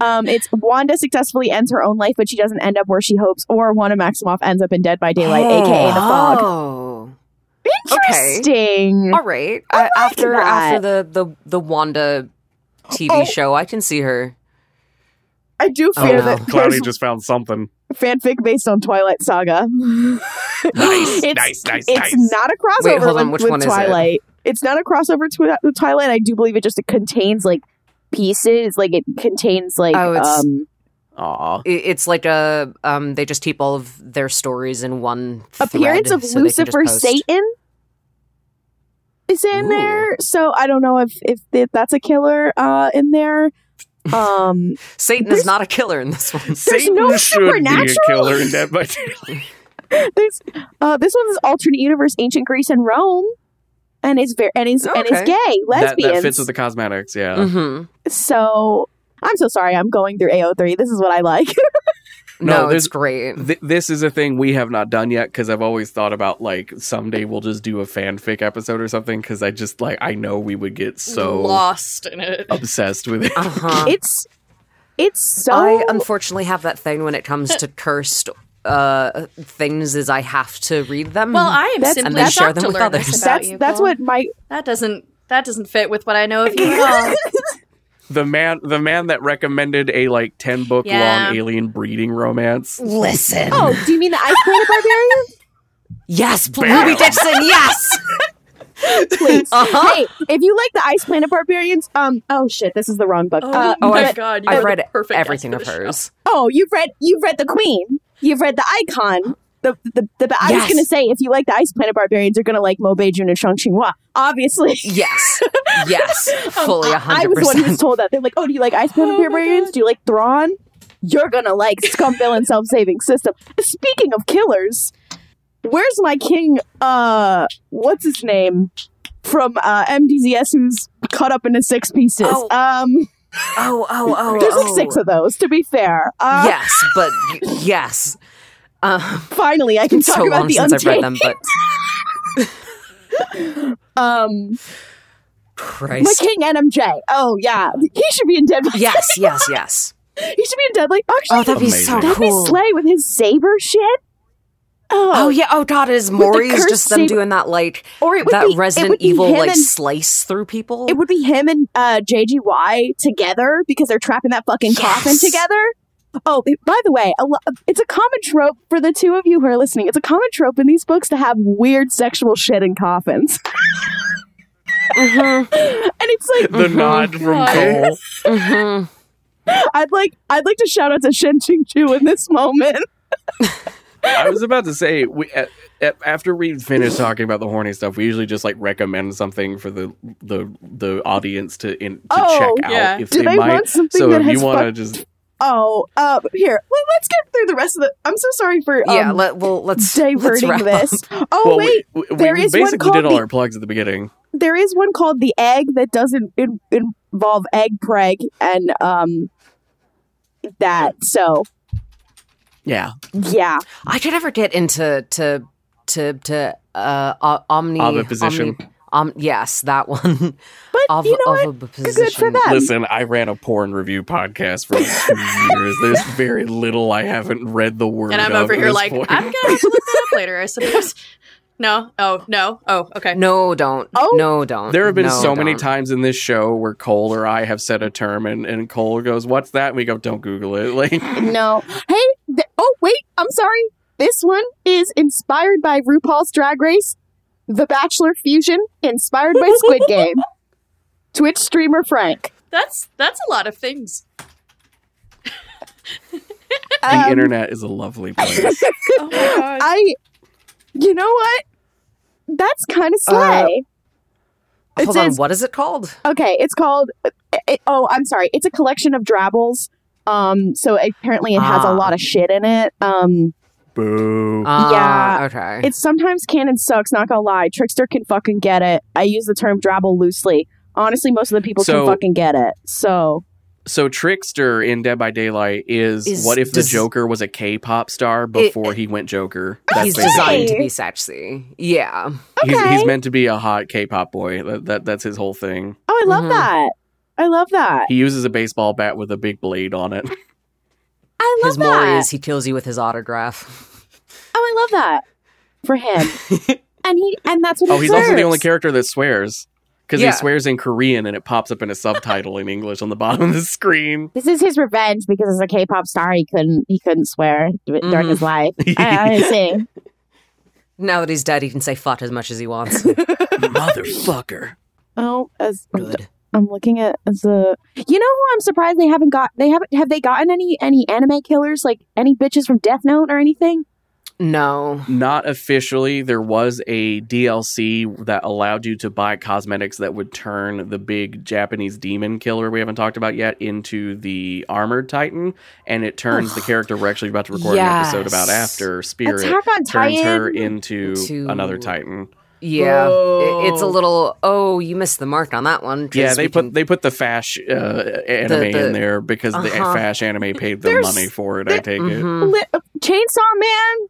um, it's Wanda successfully ends her own life, but she doesn't end up where she hopes, or Wanda Maximoff ends up in Dead by Daylight, aka the Fog. Oh. Okay. Interesting. All right. Uh, after that. after the the the Wanda TV Oh. show, I can see her. I do Oh, no. that Cloudy just found something. fanfic based on Twilight Saga. Nice, it's, nice, nice, It's nice. not a crossover Wait, hold on, with, which with one is it? Twilight. It's not a crossover to with Twilight. I do believe it just contains like pieces. Like it contains like Oh, it's- um Aw. It's like a um. They just keep all of their stories in one appearance of so they can just Lucifer. Satan is in Ooh. there. So I don't know if if that's a killer uh in there. Um Satan is not a killer in this one. Satan no should be a killer in Dead by Daylight. there's uh this one's alternate universe ancient Greece and Rome. And it's very and he's and it's Okay. gay, that, lesbians. that fits with the cosmetics, yeah. hmm so I'm so sorry I'm going through AO3. This is what I like. No, No, there's- it's great. Th- this is a thing we have not done yet because I've always thought about like someday we'll just do a fanfic episode or something because I just like I know we would get so lost in it. obsessed with it. Uh huh. it's it's so I unfortunately have that thing when it comes to cursed uh things is I have to read them. Well, I am That's- simply and then share them to with learn others. this about that's you. that's what my that doesn't that doesn't fit with what I know of you at all. The man, the man that recommended a like ten book Yeah. long alien breeding romance. listen. Oh, do you mean the Ice Planet Barbarian? yes, Bam. Ruby Dixon. Yes. Please. Uh-huh. Hey, if you like the Ice Planet Barbarians, um, oh shit, this is the wrong book. Oh, uh, Oh, my god! You I've read perfect everything of guest for the show. hers. oh, you've read you've read the Queen. you've read the icon. The, the, the, I was going to say, if you like the Ice Planet Barbarians, you're going to like Mobei-Jun and Shang Qinghua. Obviously. Yes. Yes. Fully I- a I hundred was the one who was told that. They're like, oh, do you like Ice Planet Barbarians? Do you like Thrawn? You're going to like Scum Villain Self Saving System. Speaking of killers, where's my king? Uh, What's his name? From uh, MDZS, who's cut up into six pieces. Oh. Um, Oh, oh, oh. there's like oh. six of those, to be fair. Uh, Yes, but yes. Um, Finally, I can talk so about long the since I've read Untamed. them, but Um, my Christ. king NMJ. Oh yeah, he should be in deadly. Yes, yes, yes. he should be in Deadly. Actually, Oh, that'd be Amazing. so that'd cool. be Slay with his saber shit. Oh, Oh yeah. Oh god, is the just them saber- doing that like Or it would that be- it Resident would be Evil like and- slice through people? It would be him and uh, JGY together because they're trapping that fucking coffin together. Oh, by the way, a lo- it's a common trope for the two of you who are listening. It's a common trope in these books to have weird sexual shit in coffins. Mhm, and it's like The nod from Cole. mhm. I'd like I'd like to shout out to Shen Qingqiu in this moment. I was about to say, we, at, at, after we finish talking about the horny stuff, we usually just like recommend something for the the the audience to in, to Oh, check out if Do they, they might. want something so that if you want to fuck- just Oh, uh, here let, let's get through the rest of the. I'm so sorry for um, yeah, let, well, let's let's diverting this. Up. Oh well, wait, we, we, there we is one basically called did all the- our plugs at the beginning. there is one called the egg that doesn't in, involve egg preg and um that. So Yeah, yeah, I could never get into to to to uh o- omni Oviposition. omni- um yes, that one. but Of, you know what? oviposition. Good for them. listen, I ran a porn review podcast for like two years. There's very little I haven't read the word. And I'm over here like, point. I'm gonna have to look that up later, I suppose. No. Oh no. Oh okay. No, don't. Oh. no, don't. There have been No, so many don't. times in this show where Cole or I have said a term and, and Cole goes, What's that? And we go, Don't Google it. Like No. Hey, th- oh wait, I'm sorry. This one is inspired by RuPaul's Drag Race, The Bachelor Fusion, inspired by Squid Game. Twitch streamer Frank. That's that's a lot of things. the Um, internet is a lovely place. Oh my god. I, you know what? That's kind of Uh, slay. it Hold on, what is it called? okay, it's called. It, oh, I'm sorry. It's a collection of drabbles. Um, so apparently it has a Ah. lot of shit in it. Um, Boo. Ah, Yeah. okay. it's sometimes canon sucks. Not gonna lie, Trickster can fucking get it. I use the term drabble loosely. Honestly, most of the people So- can fucking get it. So So Trickster in Dead by Daylight is, Is- what if the Joker was a K-pop star before he went Joker? He's basically- designed to be sexy. Yeah. He's, Okay. he's meant to be a hot K-pop boy. That, that that's his whole thing. Oh, I love Mhm. that. I love that. He uses a baseball bat with a big blade on it. I love His more that. is he kills you with his autograph. oh, I love that for him. and he and that's what Oh, he he's also the only character that swears because Yeah. he swears in Korean and it pops up in a subtitle in English on the bottom of the screen. This is his revenge because as a K-pop star, he couldn't he couldn't swear d- during Mhm. his life. I, I see. Now that he's dead, he can say fuck as much as he wants. Motherfucker. Oh, as Good. I'm looking at the. you know who I'm surprised they haven't got they haven't have they gotten any any anime killers like any bitches from Death Note or anything? No. Not officially. There was a DLC that allowed you to buy cosmetics that would turn the big Japanese demon killer we haven't talked about yet into the armored titan, and it turns the character we're actually about to record an episode about after Spirit turns Titan. her into To- another titan. Yeah. Whoa. It- it's a little oh, you missed the mark on that one. Yeah, they put can- they put the Fash uh, anime the- in there because the Uh-huh. Fash anime paid them There's- money for it. I take it. Mhm. Li- Chainsaw Man.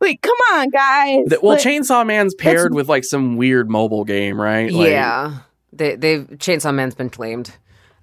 Like, come on, guys. The- well, Like, Chainsaw Man's paired with like some weird mobile game, right? Like, yeah. They they've Chainsaw Man's been claimed.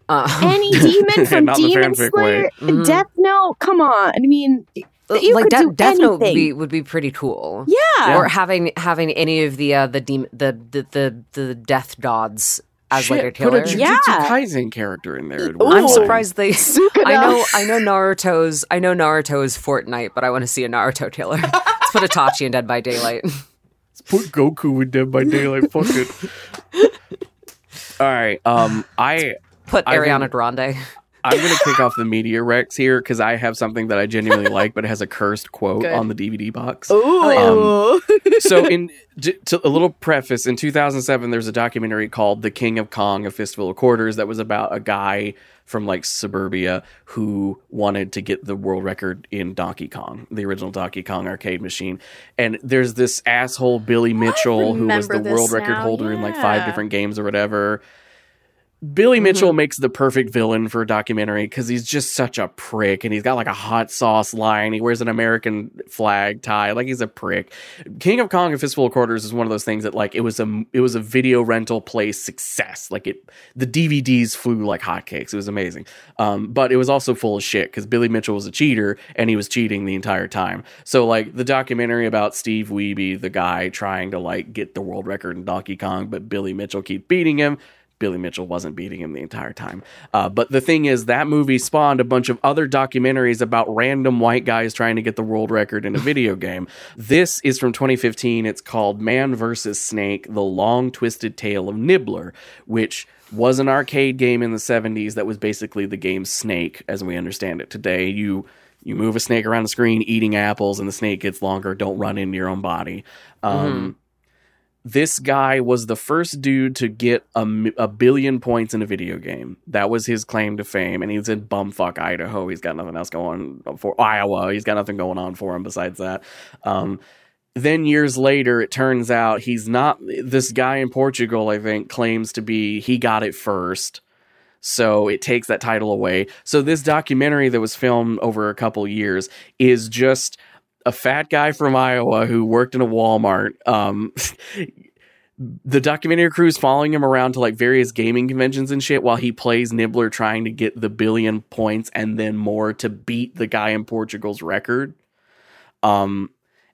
Uh, any demon from Demon Slayer, way. Mhm. Death Note. Come on. I mean, you like could De- do Death Note would be would be pretty cool. yeah. Or having having any of the uh, the, demon, the the the the death gods as Shit, like a put killer. a Jujutsu Yeah. Kaisen character in there. It'd Ooh. work I'm surprised they. Sukuna. I know I know Naruto's I know Naruto's Fortnite, but I want to see a Naruto killer. Let's put Itachi in Dead by Daylight. Let's put Goku in Dead by Daylight. Fuck it. All right. Um, I Put I Ariana think- Grande. I'm going to kick off the media rex here because I have something that I genuinely like, but it has a cursed quote Good. on the DVD box. Ooh. Um, so in j- to a little preface in 2007 there's a documentary called the king of kong a fistful of quarters that was about a guy from like suburbia who wanted to get the world record in donkey kong the original donkey kong arcade machine and there's this asshole billy oh, mitchell who was the world this record now, holder in like five different games or whatever Billy Mitchell makes the perfect villain for a documentary because he's just such a prick and he's got like a hot sauce line. He wears an American flag tie, like he's a prick. King of Kong and Fistful of Quarters is one of those things that like it was a it was a video rental play success. Like it, the DVDs flew like hotcakes. It was amazing, um, but it was also full of shit because Billy Mitchell was a cheater and he was cheating the entire time. So like the documentary about Steve Wiebe, the guy trying to like get the world record in Donkey Kong, but Billy Mitchell keep beating him. Billy Mitchell wasn't beating him the entire time. Uh, but the thing is, that movie spawned a bunch of other documentaries about random white guys trying to get the world record in a video game. This is from 2015. It's called Man vs. Snake The Long Twisted Tale of Nibbler, which was an arcade game in the 70s that was basically the game Snake as we understand it today. You. You move a snake around the screen eating apples, and the snake gets longer. Don't run into your own body. Um, this guy was the first dude to get a, a billion points in a video game. That was his claim to fame. And he's in bumfuck Idaho. He's got nothing else going for Iowa. He's got nothing going on for him besides that. Um, then years later, it turns out he's not. This guy in Portugal, I think, claims to be he got it first. So it takes that title away. So this documentary that was filmed over a couple years is just a fat guy from Iowa who worked in a Walmart. Um, the documentary crew is following him around to like various gaming conventions and shit while he plays Nibbler trying to get the billion points and then more to beat the guy in Portugal's record. Um,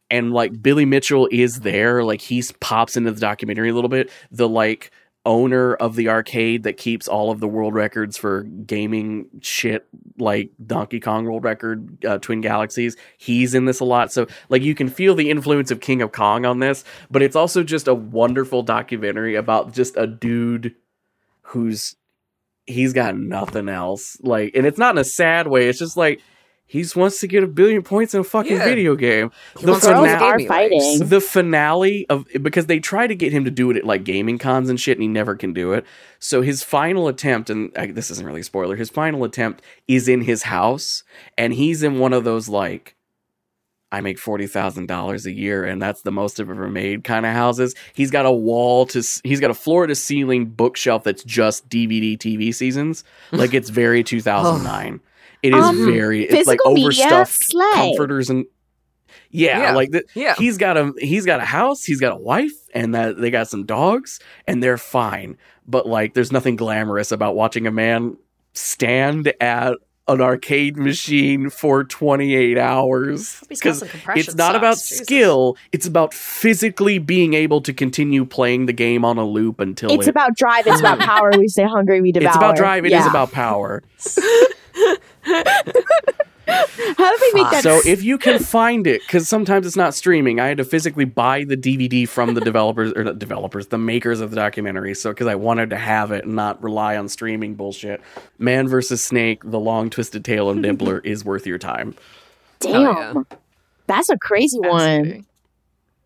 and like Billy Mitchell is there, like he pops into the documentary a little bit. The like owner of the arcade that keeps all of the world records for gaming shit like Donkey Kong world record uh, Twin Galaxies he's in this a lot. So like you can feel the influence of King of Kong on this but it's also just a wonderful documentary about just a dude who's he's got nothing else. Like and it's not in a sad way it's just like he just wants to get a billion points in a fucking Yeah. video game He The wants to Girls fina- are fighting. the finale of because they try to get him to do it at like gaming cons and shit and he never can do it so his final attempt and uh, this isn't really a spoiler his final attempt is in his house and he's in one of those like I make forty thousand dollars a year, and that's the most I've ever made. Kind of houses. He's got a wall to. s- He's got a floor to ceiling bookshelf that's just DVD TV seasons. Like it's very two thousand nine. It is Um, very. It's like physical media, overstuffed slay. comforters and. Yeah, Yeah. like the, Yeah. he's got a he's got a house, he's got a wife, and that they got some dogs, and they're fine. But like, there's nothing glamorous about watching a man stand at an arcade machine for 28 hours Hope he's got because it's not about Jesus. skill it's about physically being able to continue playing the game on a loop until It's it, about drive. It's about power. We stay hungry. We devour. it's about drive It is Yeah. about power How do they make that? so if you can find it because sometimes it's not streaming i had to physically buy the dvd from the developers or not developers the makers of the documentary so because i wanted to have it and not rely on streaming bullshit man versus snake the long twisted tale of nibbler is worth your time Damn, yeah. that's a crazy one. Fascinating.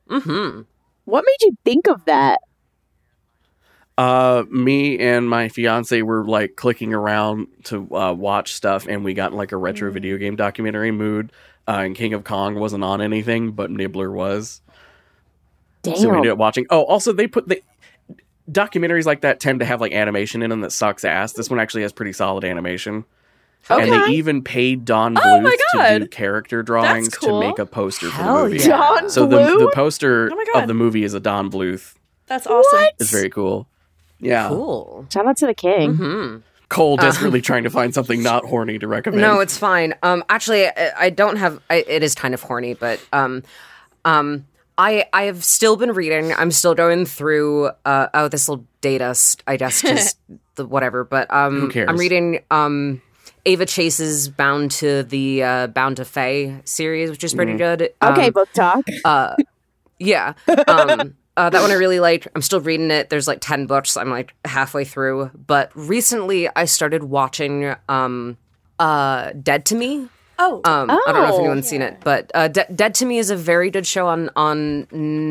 Mm-hmm. What made you think of that? Uh, me and my fiance were like clicking around to uh, watch stuff, and we got like a retro video game documentary mood. Uh, and King of Kong wasn't on anything, but Nibbler was, Damn. so we ended up watching. Oh, also they put the documentaries like that tend to have like animation in them that sucks ass. This one actually has pretty solid animation. And they even paid Don Bluth Oh my to do character drawings cool. to make a poster for the movie. yeah. John So the, the poster Oh of the movie is a Don Bluth. That's awesome. What? It's very cool. Yeah. Cool. Shout out to the king. hmm Cole desperately trying to find something not horny to recommend. No, it's fine. Um, actually, I, I don't have. I, it is kind of horny, but um, um, I I have still been reading. I'm still going through. Uh, oh, this will date us. I guess just the whatever. But um, Who cares? I'm reading um. Ava Chase's Bound to the uh, Bound to Fae series, which is pretty good. Um, Okay, book talk. yeah. Um, Uh, that one I really liked. I'm still reading it. There's like 10 books. I'm like halfway through. But recently I started watching um, uh, Dead to Me. Oh, Um, I don't know if Oh. anyone's seen it, but uh, De- Dead to Me is a very good show on on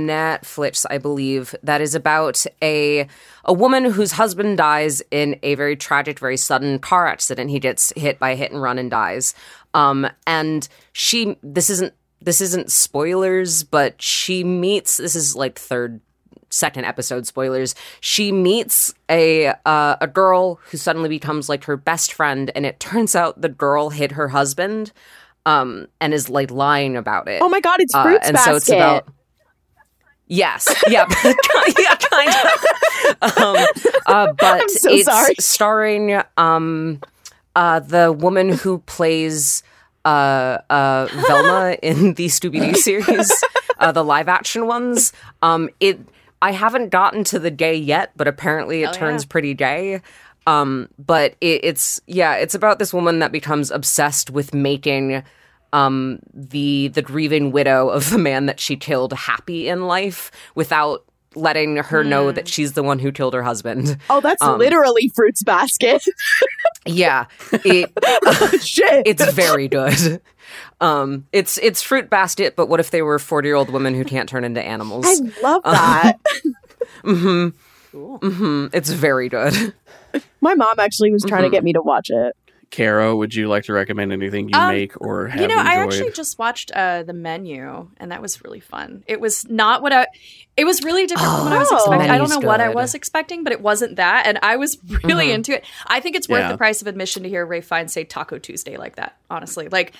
Netflix, I believe. That is about a a woman whose husband dies in a very tragic, very sudden car accident. He gets hit by a hit and run and dies. Um, and she this isn't this isn't spoilers, but she meets this is like third second episode spoilers she meets a uh, a girl who suddenly becomes like her best friend and it turns out the girl hit her husband um and is like lying about it Oh my god, it's Uh, and Basket. so it's about yes yeah yeah kind of um uh but so it's sorry. starring um uh the woman who plays uh uh Velma in the Scooby Doo series uh the live action ones um it I haven't gotten to the gay yet but apparently it Hell turns yeah. pretty gay um but it, it's yeah it's about this woman that becomes obsessed with making um the the grieving widow of the man that she killed happy in life without letting her know that she's the one who killed her husband oh, that's um, literally Fruits Basket. yeah it Shit. it's very good um it's it's fruit basket but what if they were 40 year old women who can't turn into animals I love that. Mm hmm it's very good My mom actually was trying to Mhm. get me to watch it. Caro, would you like to recommend anything you Um, make or have you know, I actually just watched uh, the menu, and that was really fun. It was not what I. It was really different from what I was Oh. expecting. I don't know Menu's what I was expecting, but it wasn't that, and I was really Mhm. into it. I think it's worth Yeah. the price of admission to hear Ralph Fiennes say Taco Tuesday like that. Honestly, like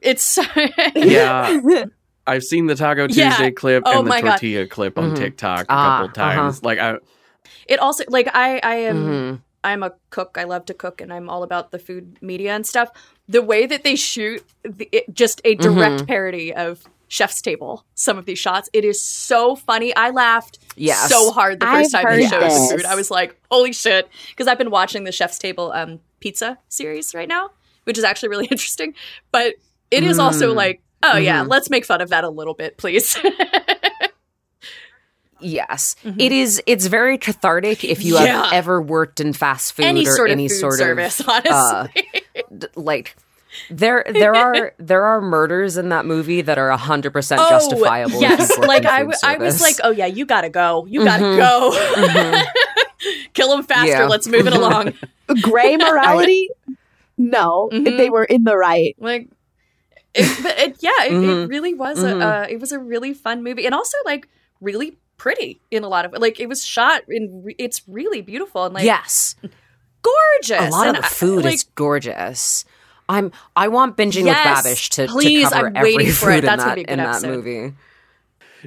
it's. yeah. I've seen the Taco Tuesday Yeah. clip Oh and the my God. tortilla clip on Mhm. TikTok a Ah, couple times. Like I it also like I I am. Mhm. I'm a cook. I love to cook, and I'm all about the food media and stuff. The way that they shoot, the, it, just a direct Mhm. parody of Chef's Table. Some of these shots, it is so funny. I laughed Yes. so hard the 1st I've time they heard showed this. the food. I was like, "Holy shit!" Because I've been watching the Chef's Table um, pizza series right now, which is actually really interesting. But it is also Mm. like, oh yeah, Mhm. let's make fun of that a little bit, please. Yes, Mhm. It is. It's very cathartic if you Yeah. have ever worked in fast food or any or sort of any food sort service, of honestly. d- like. There, there are there are murders in that movie that are hundred percent Oh, justifiable. Yes, like in I, food w- I was like, oh yeah, you gotta go, you gotta Mhm. go, Mhm. kill him faster. Yeah. Let's move it along. Gray morality? no, Mhm. they were in the right. Like, it, but it, yeah, it, it Mhm. really was a uh, it was a really fun movie, and also like really pretty in a lot of like it was shot in re- it's really beautiful and like yes, gorgeous. a lot and of the I- food like, is gorgeous. I'm I want binging Yes, with Babish to, please, to cover I'm every waiting for it. in That's gonna that be a good in that movie.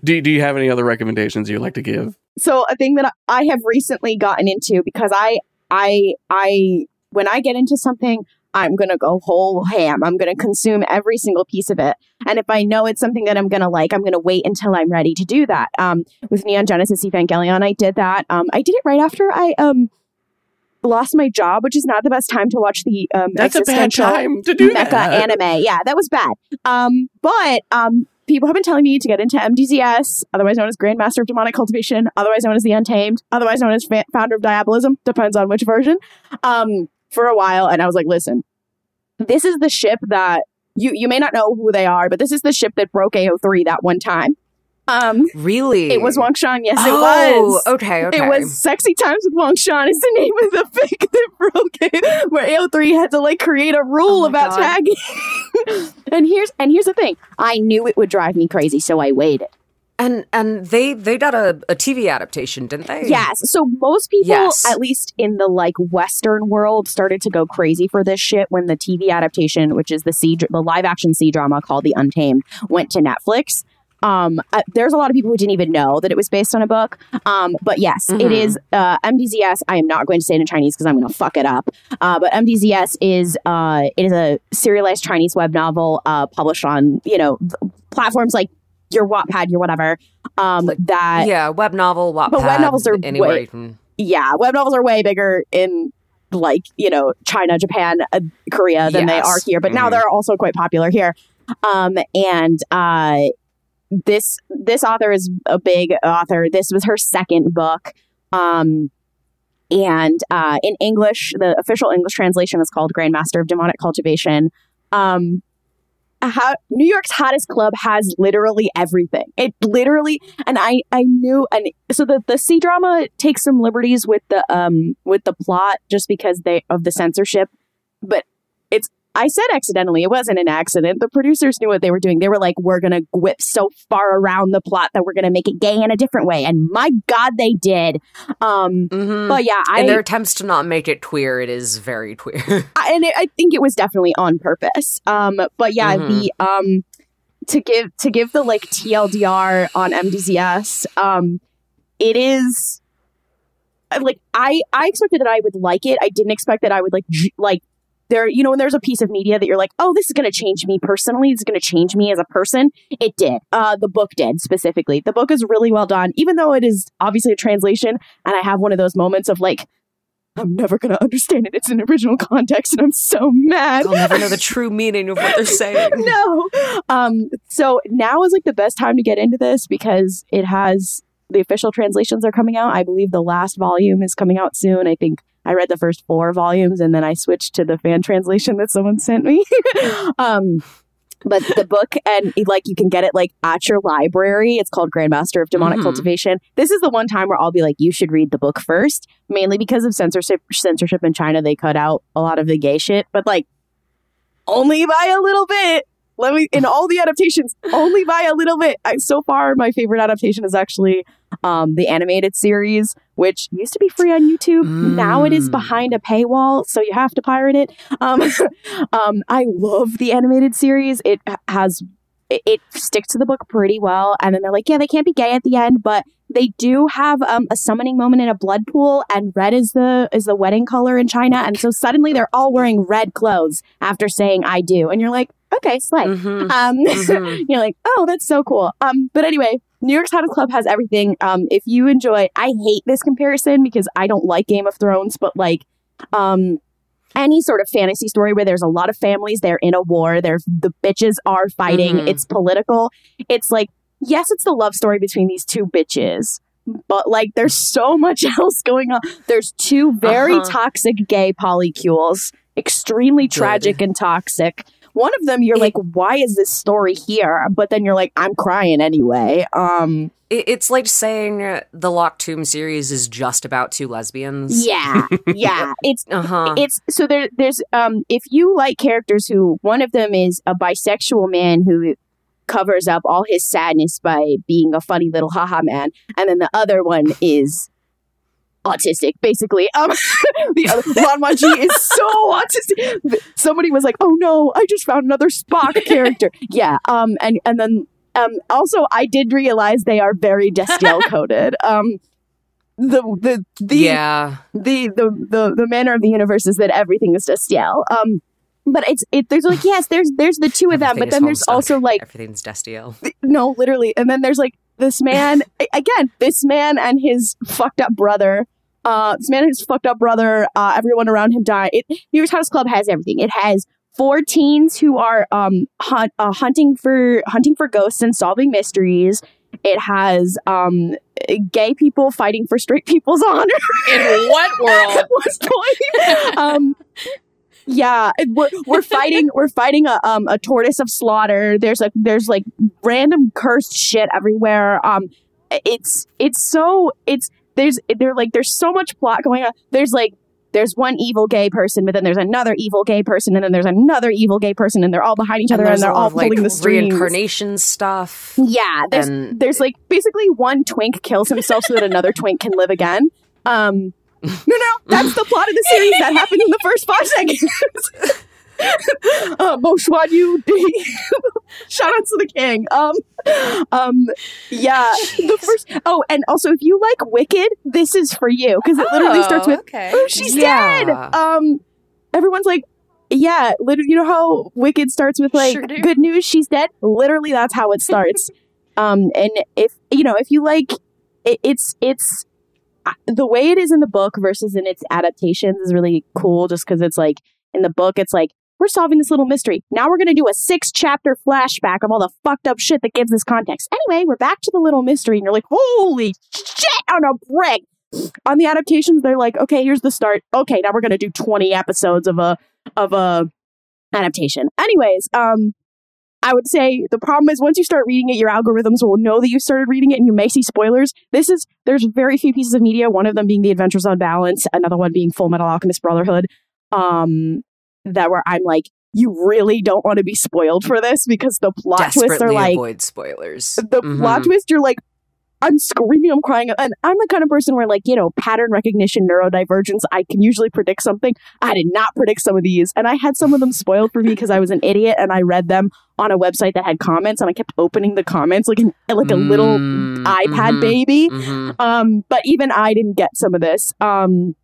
do do you have any other recommendations you'd like to give? So a thing that I have recently gotten into because I I I when I get into something, I'm gonna go whole ham. I'm gonna consume every single piece of it. And if I know it's something that I'm gonna like, I'm gonna wait until I'm ready to do that. Um, with Neon Genesis Evangelion, I did that. Um, I did it right after I um lost my job, which is not the best time to watch the um That's a bad time to do mecha that. anime. Yeah, that was bad. Um, but um, people have been telling me to get into MDZS, otherwise known as Grandmaster of Demonic Cultivation, otherwise known as the Untamed, otherwise known as Founder of Diabolism, depends on which version. Um, for a while, and I was like, listen, this is the ship that you you may not know who they are, but this is the ship that broke AO3 that one time. Um, Really, it was WangXian. Yes, oh, it was. Okay, okay. It was Sexy Times with WangXian is the name of the fic that broke it, where AO3 had to like create a rule Oh about God. tagging. and here's and here's the thing. I knew it would drive me crazy, so I waited. And and they they got a, a TV adaptation, didn't they? Yes. So most people, Yes. at least in the like Western world, started to go crazy for this shit when the TV adaptation, which is the C the live action C drama called The Untamed, went to Netflix. Um, uh, there's a lot of people who didn't even know that it was based on a book. Um, but yes, it Mhm. is uh, MDZS. I am not going to say it in Chinese because I'm going to fuck it up. Uh, but MDZS is uh, it is a serialized Chinese web novel uh, published on you know platforms like your Wattpad, your whatever. Um, that yeah, web novel, Wattpad, But web novels are anywhere way- can. yeah, web novels are way bigger in like you know China, Japan, uh, Korea than they are here. But now Mhm. they're also quite popular here. Um, and uh, this this author is a big author. This was her second book. Um, and uh, in English, the official English translation is called Grandmaster of Demonic Cultivation. Um, how, New York's hottest club has literally everything. It literally, and I, I knew, and so the the C drama takes some liberties with the um with the plot just because they of the censorship, but it's I said accidentally. It wasn't an accident. The producers knew what they were doing. They were like, we're going to whip so far around the plot that we're going to make it gay in a different way. And my God, they did. Um, Mhm. But yeah, I, In their attempts to not make it queer, it is very queer. I- and it, I think it was definitely on purpose. Um, but yeah, Mhm. the um, to give to give the like TLDR on MDZS, um, it is uh, like I I expected that I would like it. I didn't expect that I would like j- like there. You know, when there's a piece of media that you're like, oh, this is going to change me personally. It's going to change me as a person. It did. Uh, the book did specifically. The book is really well done, even though it is obviously a translation. And I have one of those moments of like. I'm never going to understand it. It's an original context, and I'm so mad. I'll never know the true meaning of what they're saying. no. Um, so now is like the best time to get into this because it has the official translations are coming out. I believe the last volume is coming out soon. I think I read the first four volumes and then I switched to the fan translation that someone sent me. um, but the book and like you can get it like at your library. It's called Grandmaster of Demonic Mhm. Cultivation. This is the one time where I'll be like, you should read the book first, mainly because of censorship. Censorship in China, they cut out a lot of the gay shit, but like only by a little bit. Let me in all the adaptations, only by a little bit. I, so far, my favorite adaptation is actually um, the animated series, which used to be free on YouTube. Now it is Mm. behind a paywall, so you have to pirate it. Um, um, I love the animated series. It has it, it sticks to the book pretty well, and then they're like, yeah, they can't be gay at the end, but they do have um, a summoning moment in a blood pool, and red is the is the wedding color in China, and so suddenly they're all wearing red clothes after saying "I do," and you're like, okay, slay. Mhm. Um, Mhm. you're like, oh, that's so cool. Um, but anyway, New York's Hottest Club has everything. Um, if you enjoy, I hate this comparison because I don't like Game of Thrones, but like, um, any sort of fantasy story where there's a lot of families, they're in a war, they're the bitches are fighting, Mhm. it's political. It's like, yes, it's the love story between these two bitches. But like, there's so much else going on. There's two very Uh-huh. toxic gay polycules, extremely Good. tragic and toxic. One of them, you're It- like, why is this story here? But then you're like, I'm crying anyway. Um, It- It's like saying the Locked Tomb series is just about two lesbians. yeah, yeah. It's Uh huh. it's so there there's um if you like characters who one of them is a bisexual man who covers up all his sadness by being a funny little haha man and then the other one is autistic basically um the other Lan Wangji is so autistic somebody was like oh no I just found another Spock character yeah um and and then um also I did realize they are very Destiel coded um the the the yeah. the the the the manner of the universe is that everything is Destiel. Um, but it's it. There's like yes, there's there's the two of them, but then there's also like everything's Destiel. no, literally, and then there's like this man again, this man and his fucked up brother. Uh, this man and his fucked up brother. Uh, everyone around him died. It, New York's Hottest Club has everything. It has four teens who are um hunt, uh, hunting for hunting for ghosts and solving mysteries. It has um gay people fighting for straight people's honor. In what world? What's point? um, yeah, we're we're fighting we're fighting a um a tortoise of slaughter. There's like there's like random cursed shit everywhere. Um, it's it's so it's there's they're like there's so much plot going on. There's like there's one evil gay person, but then there's another evil gay person, and then there's another evil gay person, and they're all behind each other, and, there's they're a lot all of, like, pulling the strings. reincarnation stuff. Yeah, there's And- there's like basically one twink kills himself so that another twink can live again. Um, no, no, that's the plot of the series. That happened in the first five seconds. uh, shout out to the king. Um, um, yeah, the first. Oh, and also if you like Wicked, this is for you because it literally starts with okay. "Oh, she's Yeah. dead." Um, everyone's like. Yeah, literally, you know how Wicked starts with like Sure good news, she's dead. Literally, that's how it starts. um, and if you know, if you like, it, it's it's uh, the way it is in the book versus in its adaptations is really cool. Just because it's like in the book, it's like we're solving this little mystery. Now we're gonna do a six chapter flashback of all the fucked up shit that gives this context. Anyway, we're back to the little mystery, and you're like, holy shit on a brick. On the adaptations, they're like, okay, here's the start. Okay, now we're gonna do 20 episodes of a of a adaptation. Anyways, um, I would say the problem is once you start reading it, your algorithms will know that you started reading it and you may see spoilers. This is, there's very few pieces of media, one of them being The Adventure Zone Balance, another one being Fullmetal Alchemist Brotherhood, um, that where I'm like, you really don't want to be spoiled for this because the plot twists are like, avoid spoilers. the plot Mhm. twist, you're like, I'm screaming, I'm crying. And I'm the kind of person where, like, you know, pattern recognition, neurodivergence, I can usually predict something. I did not predict some of these. And I had some of them spoiled for me because I was an idiot and I read them on a website that had comments and I kept opening the comments like, an, like a little Mm, iPad mhm, baby. mhm. Um, but even I didn't get some of this. Um,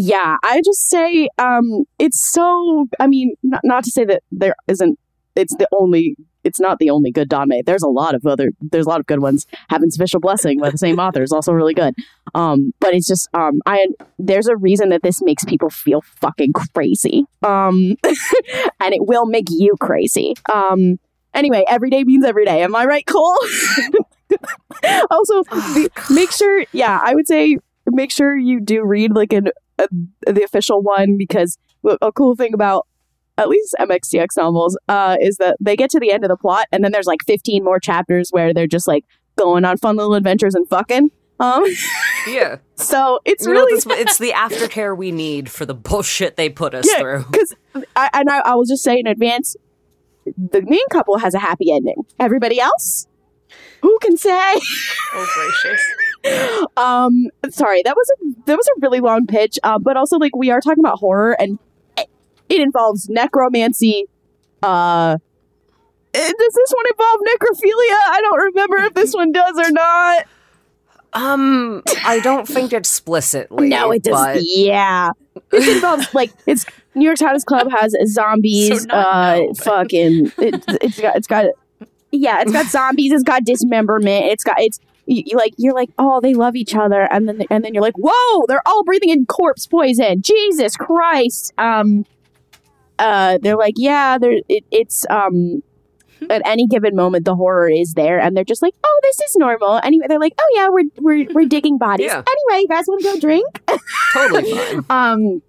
yeah, I just say, um, it's so, I mean, not, not to say that there isn't, it's the only, it's not the only good Danmei. There's a lot of other, there's a lot of good ones. Heaven's Official Blessing by the same author is also really good. Um, but it's just, um, I, there's a reason that this makes people feel fucking crazy. Um, and it will make you crazy. Um, anyway, every day means every day. Am I right, Cole? also, the- make sure, yeah, I would say make sure you do read like an the official one because a cool thing about at least MXTX novels uh, is that they get to the end of the plot and then there's like 15 more chapters where they're just like going on fun little adventures and fucking. Um, Yeah. so it's You know, really it's, it's the aftercare we need for the bullshit they put us yeah, through. because I, and I, I will just say in advance, the main couple has a happy ending. Everybody else, who can say? Oh gracious. um sorry that was a that was a really long pitch uh, but also like we are talking about horror and it, it involves necromancy uh eh, does this one involve necrophilia? I don't remember if this one does or not. Um, I don't think explicitly. no it does But yeah. This involves like it's New York's Hottest Club has zombies So uh no, fucking it, it's got it's got yeah it's got zombies it's got dismemberment it's got it's you, you like you're like oh they love each other. And then and then you're like whoa they're all breathing in corpse poison. Jesus christ. Um uh they're like yeah they're it, it's um at any given moment the horror is there. And they're just like oh this is normal. Anyway they're like oh yeah we're we're, we're digging bodies. Yeah. anyway you guys want to go drink? Totally fine. um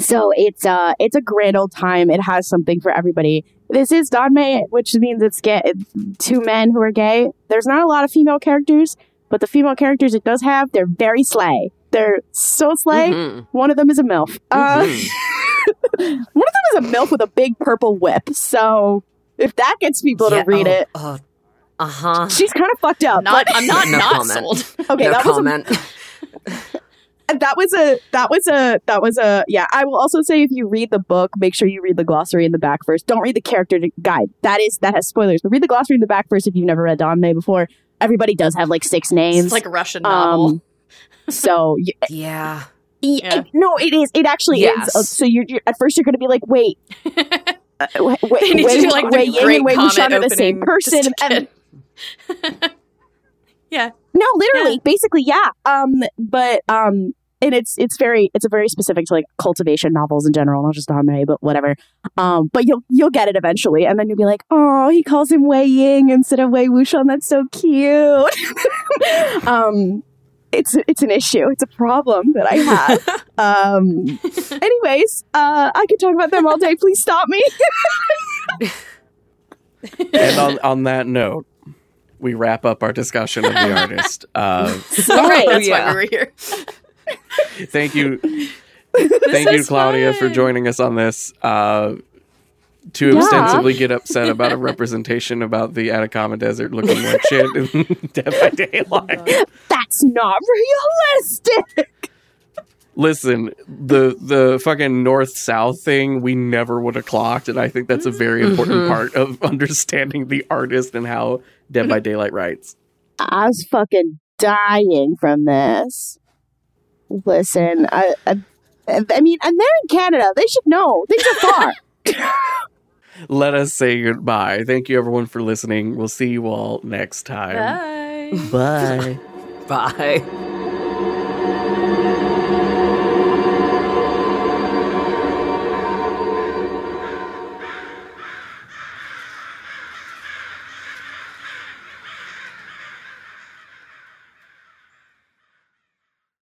so it's uh it's a grand old time it has something for everybody this is Danmei, which means it's gay two men who are gay there's not a lot of female characters but the female characters it does have they're very slay they're so slay Mhm. one of them is a milf uh, Mhm. one of them is a milf with a big purple whip so if that gets people Yeah, to read oh, it Uh huh. she's kind of fucked up Not, but- I'm not No not comment. sold. okay no that was a comment. And that was a that was a that was a yeah. I will also say if you read the book make sure you read the glossary in the back first. Don't read the character guide. That is that has spoilers. But read the glossary in the back first if you've never read Danmei before. Everybody does have like six names. It's like a Russian novel. um so y- yeah. y- Yeah. no it is. It actually Yes. is Uh, so you're, you're at first you're gonna be like wait. Uh, wait, wait, They need to wait, do, like, the wait, Ying great and Wei comment Wuxian are the same opening. Person. just to and, yeah. No, literally, basically, yeah. Um, but um, and it's it's very it's a very specific to like cultivation novels in general, not just Danmei, but whatever. Um, but you'll you'll get it eventually, and then you'll be like, oh, he calls him Wei Ying instead of Wei Wuxian. That's so cute. um, it's it's an issue. It's a problem that I have. um, anyways, uh, I could talk about them all day. Please stop me. and on, on that note, we wrap up our discussion of the artist. Uh, All right. That's yeah. why we were here. thank you, thank you, is Klaudia, for joining us on this. Uh, to Yeah. ostensibly get upset about a representation about the Atacama Desert looking like shit in Dead by Daylight. That's not realistic. Listen, the the fucking north south thing we never would have clocked, and I think that's a very important Mhm. part of understanding the artist and how Dead by Daylight writes. I was fucking dying from this. Listen, I, I, I mean, and they're in Canada. They should know. Things are far. Let us say goodbye. Thank you, everyone, for listening. We'll see you all next time. Bye. Bye. Bye.